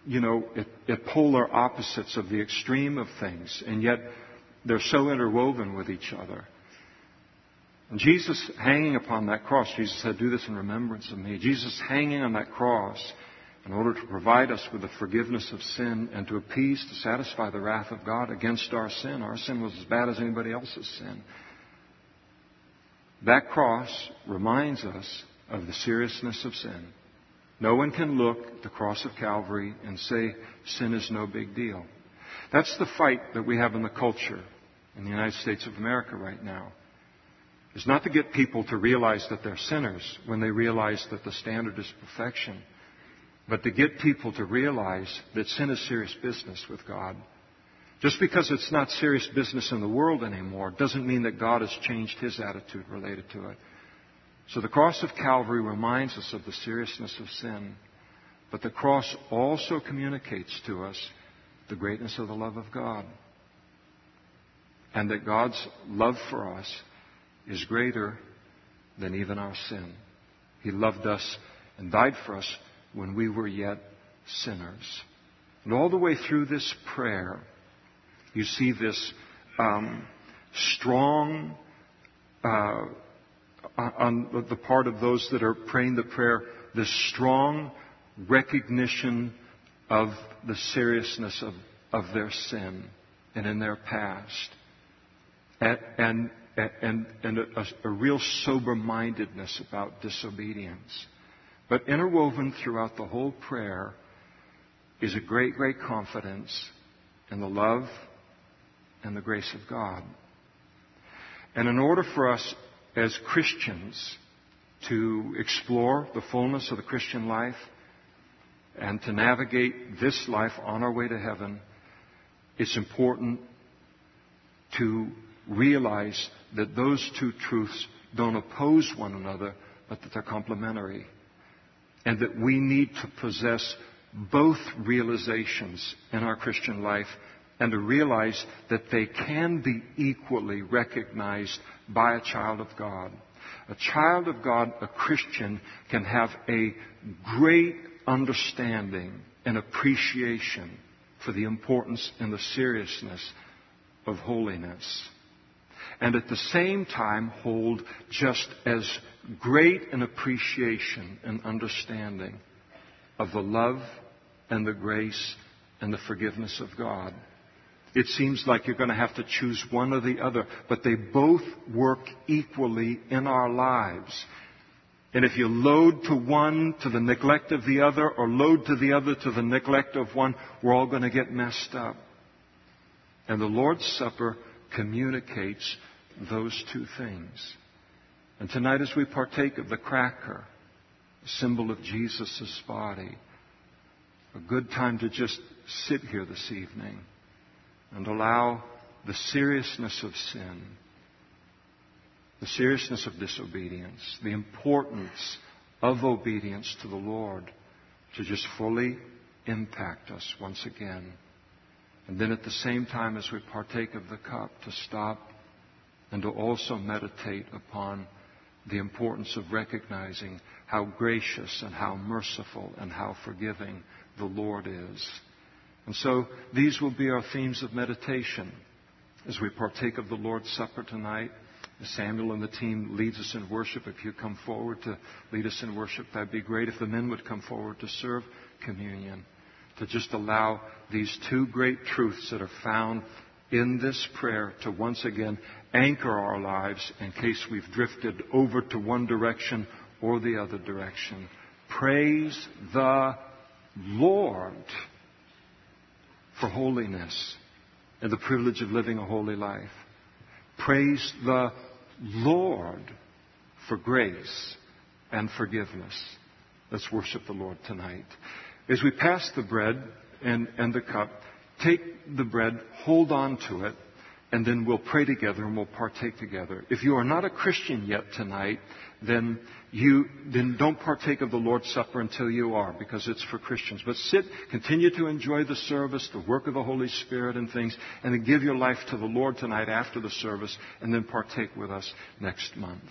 you know, at, at polar opposites of the extreme of things, and yet they're so interwoven with each other. And Jesus hanging upon that cross, Jesus said, Do this in remembrance of me. Jesus hanging on that cross in order to provide us with the forgiveness of sin and to appease, to satisfy the wrath of God against our sin. Our sin was as bad as anybody else's sin. That cross reminds us of the seriousness of sin. No one can look at the cross of Calvary and say sin is no big deal. That's the fight that we have in the culture in the United States of America right now is not to get people to realize that they're sinners when they realize that the standard is perfection, but to get people to realize that sin is serious business with God. Just because it's not serious business in the world anymore doesn't mean that God has changed his attitude related to it. So the cross of Calvary reminds us of the seriousness of sin, but the cross also communicates to us the greatness of the love of God. And that God's love for us is greater than even our sin. He loved us and died for us when we were yet sinners. And all the way through this prayer, you see this um, strong, uh, on the part of those that are praying the prayer, this strong recognition of the seriousness of, of their sin and in their past. And, and and, and a, a real sober mindedness about disobedience. But interwoven throughout the whole prayer is a great, great confidence in the love and the grace of God. And in order for us as Christians to explore the fullness of the Christian life and to navigate this life on our way to heaven, it's important to realize that those two truths don't oppose one another, but that they're complementary. And that we need to possess both realizations in our Christian life and to realize that they can be equally recognized by a child of God. A child of God, a Christian, can have a great understanding and appreciation for the importance and the seriousness of holiness. And at the same time hold just as great an appreciation and understanding of the love and the grace and the forgiveness of God. It seems like you're going to have to choose one or the other, but they both work equally in our lives. And if you load to one to the neglect of the other, or load to the other to the neglect of one, we're all going to get messed up. And the Lord's Supper communicates those two things. And tonight, as we partake of the cracker, a symbol of Jesus' body, a good time to just sit here this evening and allow the seriousness of sin, the seriousness of disobedience, the importance of obedience to the Lord to just fully impact us once again. And then at the same time as we partake of the cup, to stop and to also meditate upon the importance of recognizing how gracious and how merciful and how forgiving the Lord is. And so these will be our themes of meditation as we partake of the Lord's Supper tonight. Samuel and the team leads us in worship, if you come forward to lead us in worship, that'd be great. If the men would come forward to serve communion, to just allow these two great truths that are found in this prayer to once again anchor our lives in case we've drifted over to one direction or the other direction. Praise the Lord for holiness and the privilege of living a holy life. Praise the Lord for grace and forgiveness. Let's worship the Lord tonight. As we pass the bread and, and the cup, take the bread, hold on to it, and then we'll pray together and we'll partake together. If you are not a Christian yet tonight, then you then don't partake of the Lord's Supper until you are, because it's for Christians. But sit, continue to enjoy the service, the work of the Holy Spirit and things, and then give your life to the Lord tonight after the service, and then partake with us next month.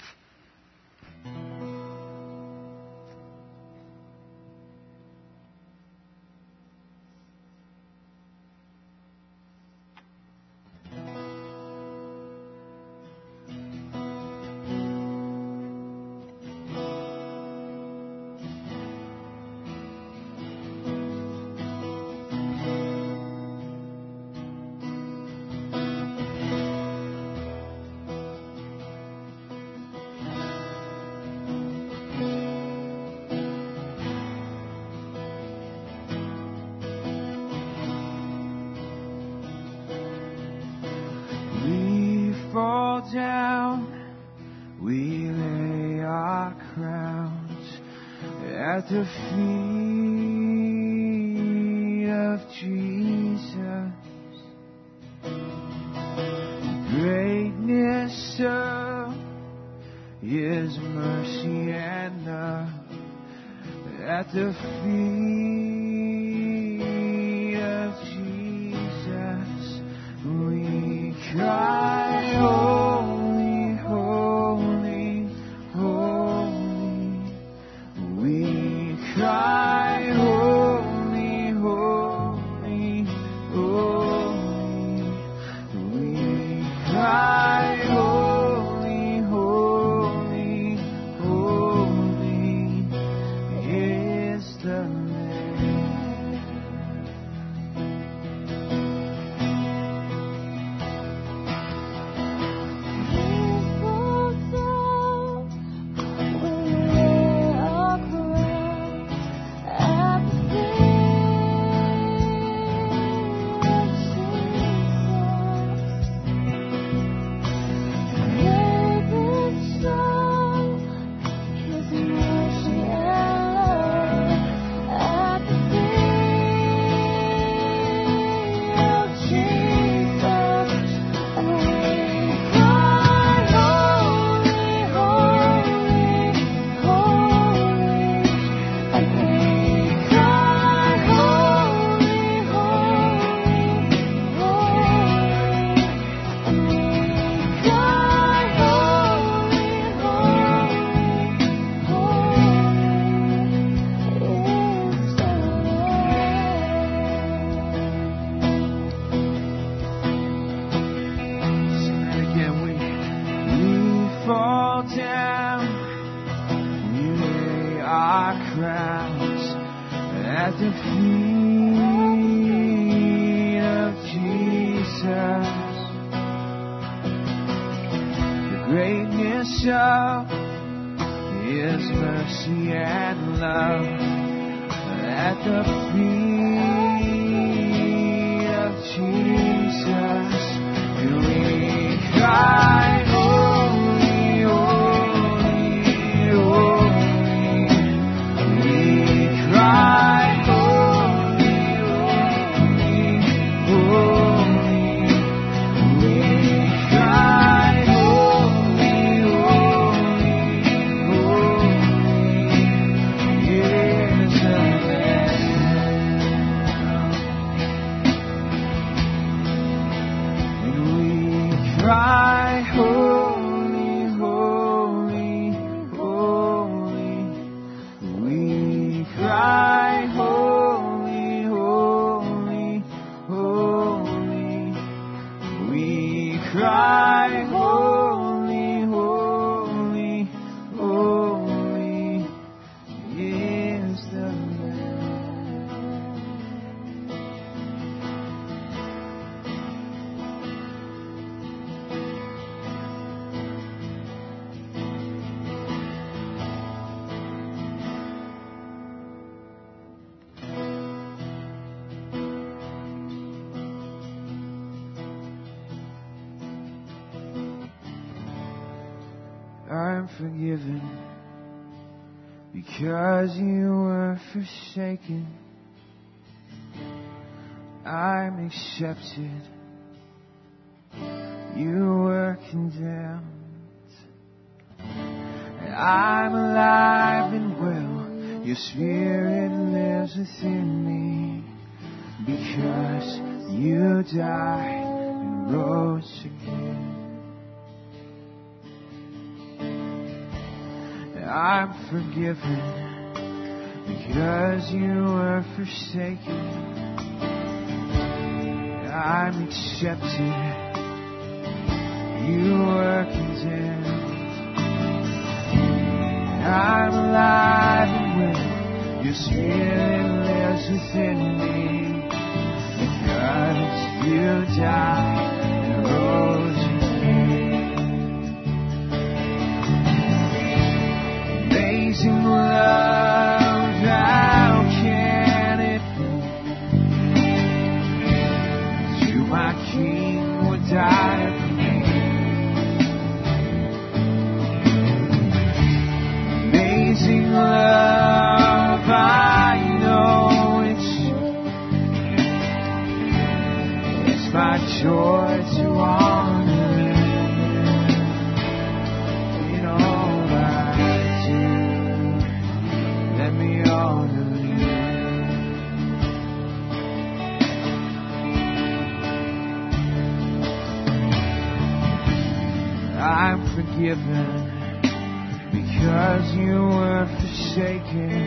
forgiven because you were forsaken. I'm accepted. You were condemned. And I'm alive and well. Your spirit lives within me because you died and rose I'm forgiven because you were forsaken. I'm accepted. You were condemned. I'm alive and well. Your spirit lives within me because you died. forgiven because you were forsaken.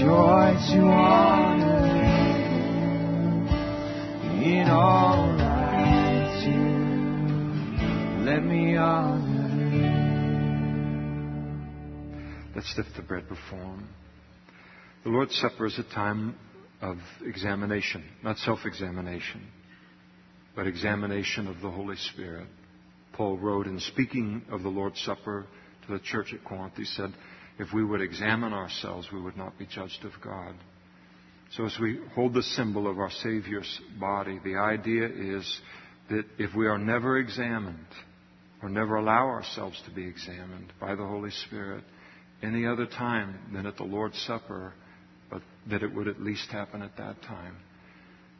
Joy to honor in all I do. Let me honor you. Let's lift the bread before Him. The Lord's Supper is a time of examination, not self examination, but examination of the Holy Spirit. Paul wrote in speaking of the Lord's Supper to the church at Corinth, he said, If we would examine ourselves, we would not be judged of God. So as we hold the symbol of our Savior's body, the idea is that if we are never examined, or never allow ourselves to be examined by the Holy Spirit any other time than at the Lord's Supper, but that it would at least happen at that time.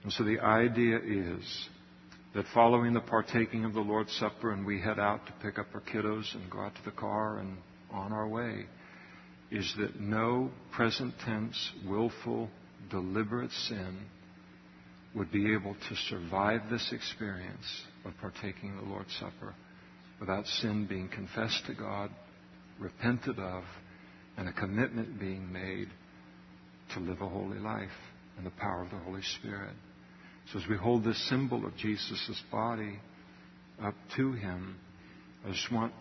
And so the idea is that following the partaking of the Lord's Supper and we head out to pick up our kiddos and go out to the car and on our way, is that no present tense, willful, deliberate sin would be able to survive this experience of partaking the Lord's Supper without sin being confessed to God, repented of, and a commitment being made to live a holy life in the power of the Holy Spirit. So as we hold this symbol of Jesus' body up to Him, I just want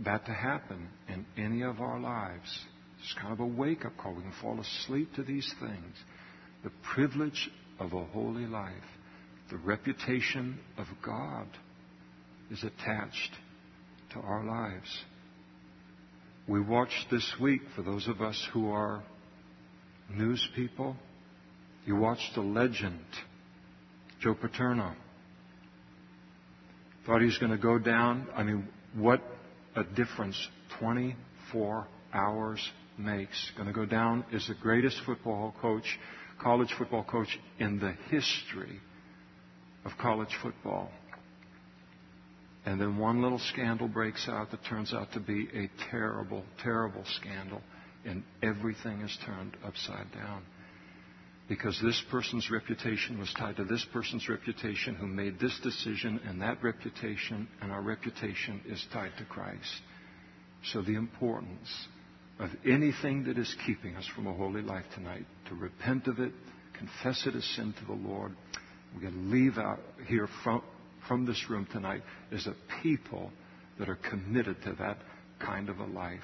that to happen in any of our lives. It's kind of a wake up call. We can fall asleep to these things. The privilege of a holy life, the reputation of God is attached to our lives. We watched this week, for those of us who are news people, you watched a legend, Joe Paterno. Thought he was going to go down. I mean, what a difference 24 hours makes. Going to go down as the greatest football coach, college football coach in the history of college football. And then one little scandal breaks out that turns out to be a terrible, terrible scandal, and everything is turned upside down. Because this person's reputation was tied to this person's reputation who made this decision, and that reputation and our reputation is tied to Christ. So the importance of anything that is keeping us from a holy life tonight, to repent of it, confess it as sin to the Lord. We're going to leave out here from, from this room tonight as a people that are committed to that kind of a life.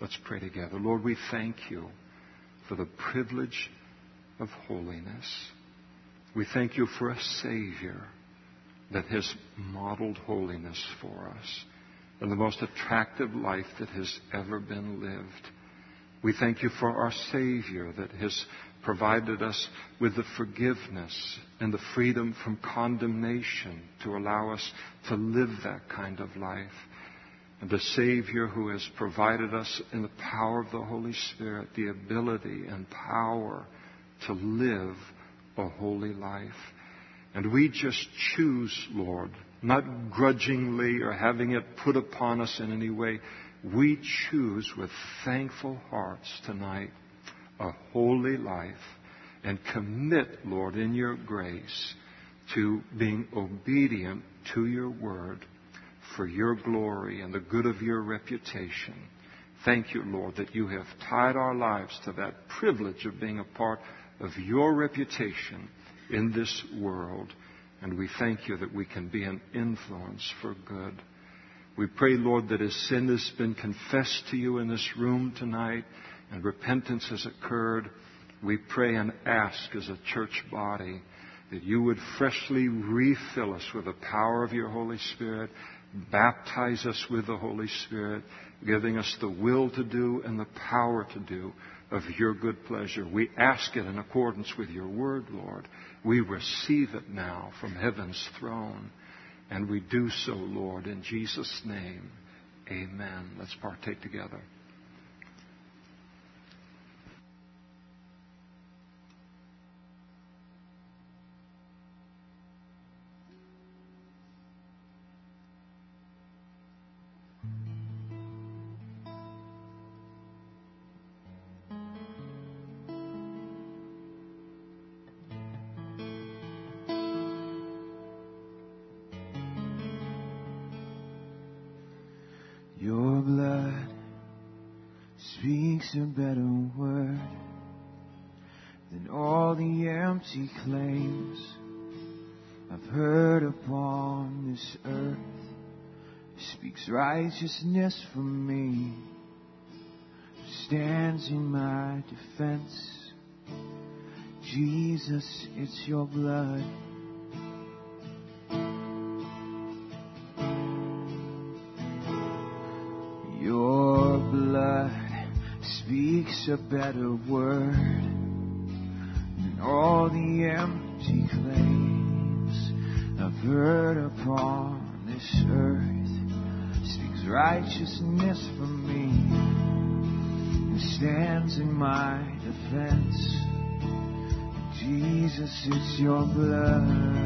Let's pray together. Lord, we thank you for the privilege of holiness. We thank you for a Savior that has modeled holiness for us and the most attractive life that has ever been lived. We thank you for our Savior that has provided us with the forgiveness and the freedom from condemnation to allow us to live that kind of life. And the Savior who has provided us in the power of the Holy Spirit the ability and power to live a holy life. And we just choose, Lord, not grudgingly or having it put upon us in any way. We choose with thankful hearts tonight a holy life and commit, Lord, in your grace to being obedient to your word for your glory and the good of your reputation. Thank you, Lord, that you have tied our lives to that privilege of being a part of your reputation in this world. And we thank you that we can be an influence for good. We pray, Lord, that as sin has been confessed to you in this room tonight and repentance has occurred, we pray and ask as a church body that you would freshly refill us with the power of your Holy Spirit, baptize us with the Holy Spirit, giving us the will to do and the power to do of your good pleasure. We ask it in accordance with your word, Lord. We receive it now from heaven's throne. And we do so, Lord, in Jesus' name. Amen. Let's partake together. Blood speaks a better word than all the empty claims I've heard upon this earth. Speaks righteousness for me, stands in my defense. Jesus, it's your blood. A better word than all the empty claims I've heard upon this earth. Speaks righteousness for me and stands in my defense. Jesus, it's your blood.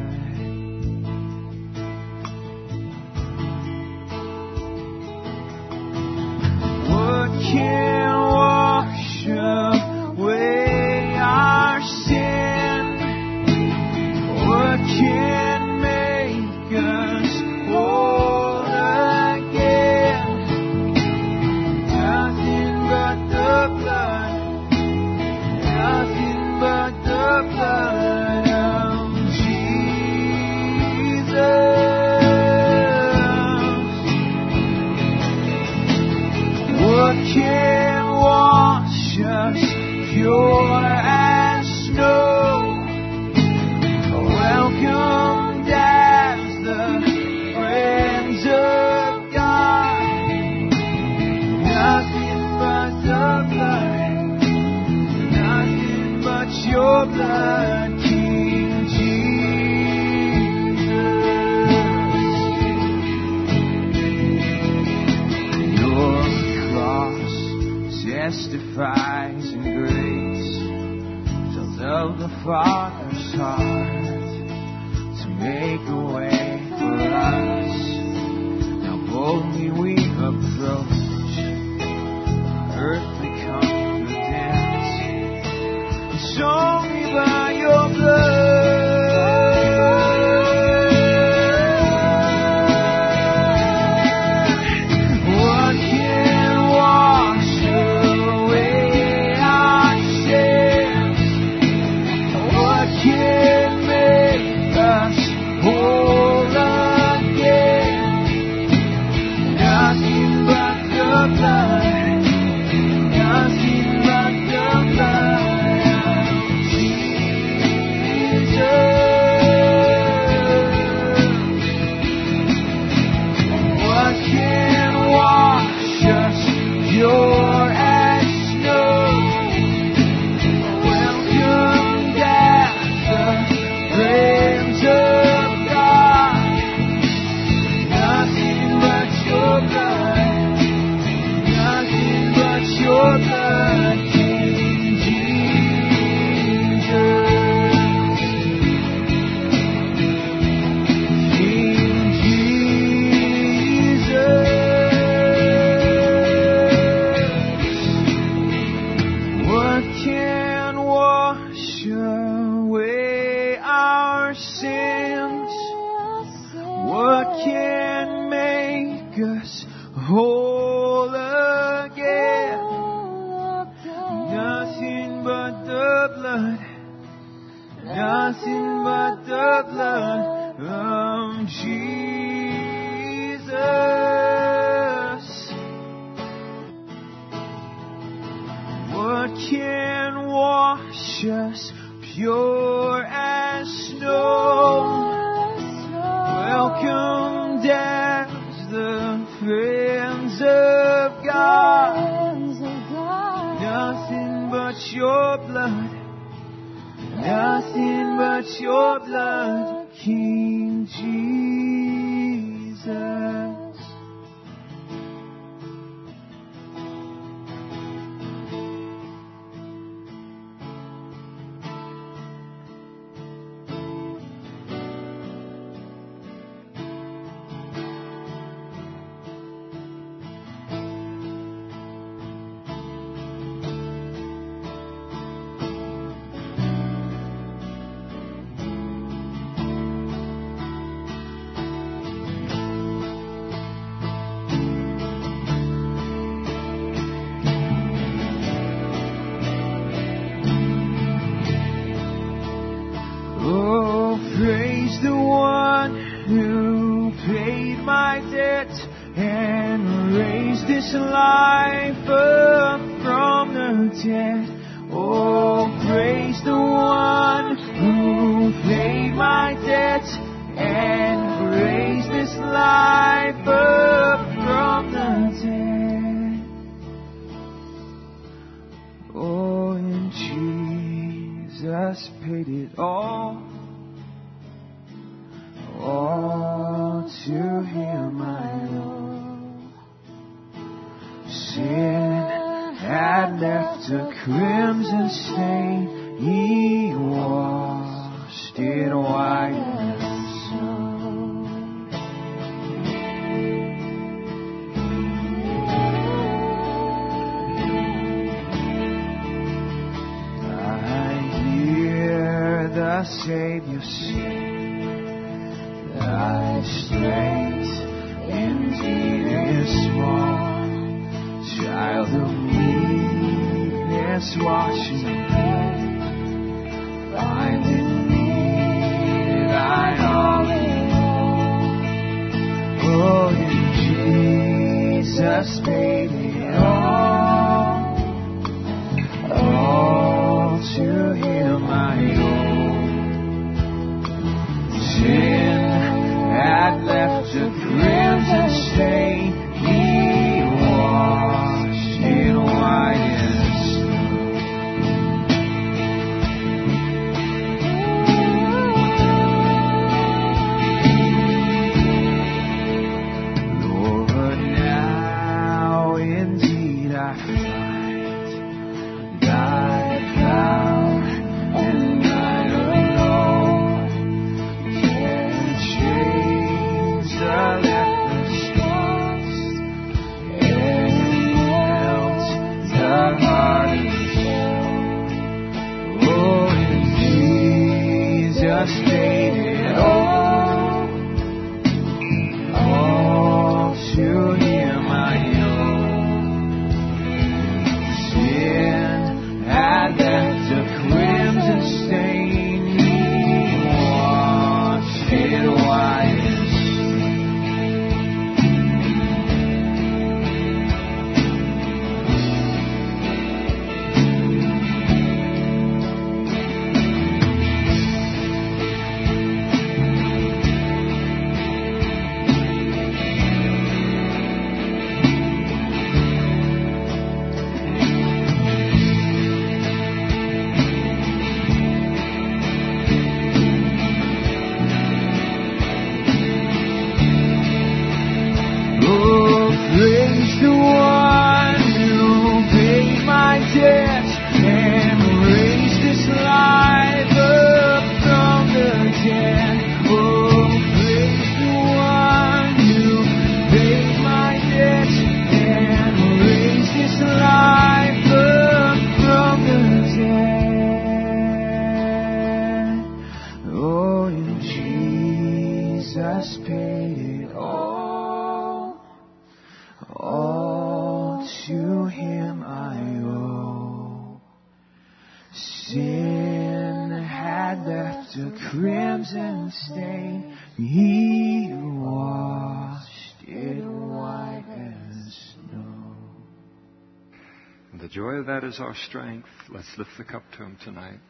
joy of that is our strength. Let's lift the cup to Him tonight.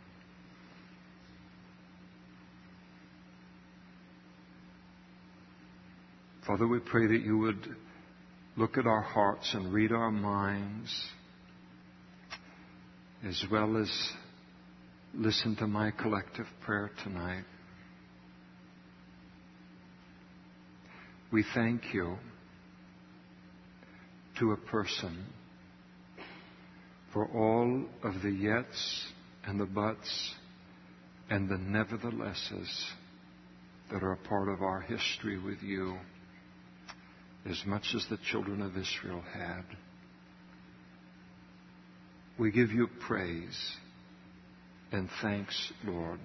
Father, we pray that you would look at our hearts and read our minds, as well as listen to my collective prayer tonight. We thank you to a person for all of the yets and the buts and the neverthelesses that are a part of our history with you, as much as the children of Israel had. We give you praise and thanks, Lord,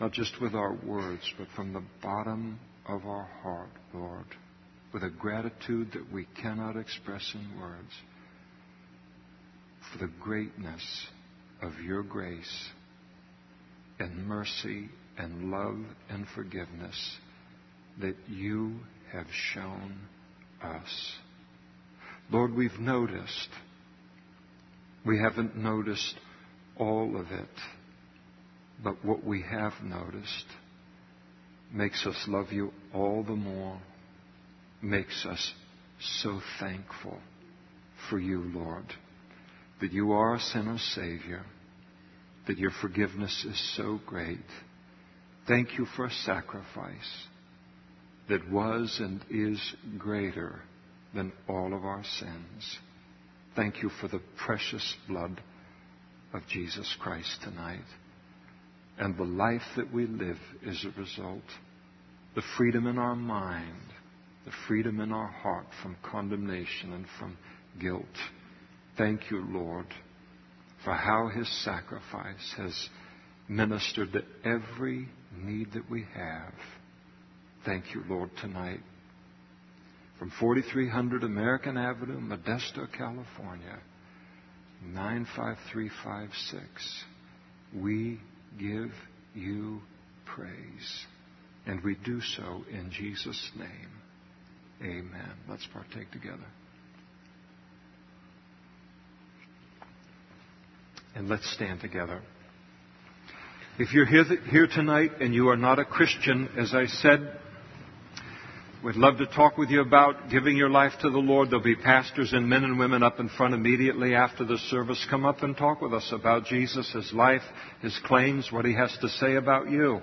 not just with our words, but from the bottom of our heart, Lord, with a gratitude that we cannot express in words for the greatness of your grace and mercy and love and forgiveness that you have shown us. Lord, we've noticed. We haven't noticed all of it, but what we have noticed makes us love you all the more, makes us so thankful for you, Lord, that you are a sinner's Savior, that your forgiveness is so great. Thank you for a sacrifice that was and is greater than all of our sins. Thank you for the precious blood of Jesus Christ tonight and the life that we live is a result. The freedom in our mind, the freedom in our heart from condemnation and from guilt. Thank you, Lord, for how His sacrifice has ministered to every need that we have. Thank you, Lord, tonight. From 4300 American Avenue, Modesto, California, 95356, we give you praise. And we do so in Jesus' name. Amen. Let's partake together. And let's stand together. If you're here, here tonight and you are not a Christian, as I said, we'd love to talk with you about giving your life to the Lord. There'll be pastors and men and women up in front immediately after the service. Come up and talk with us about Jesus, His life, His claims, what He has to say about you.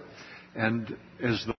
And as the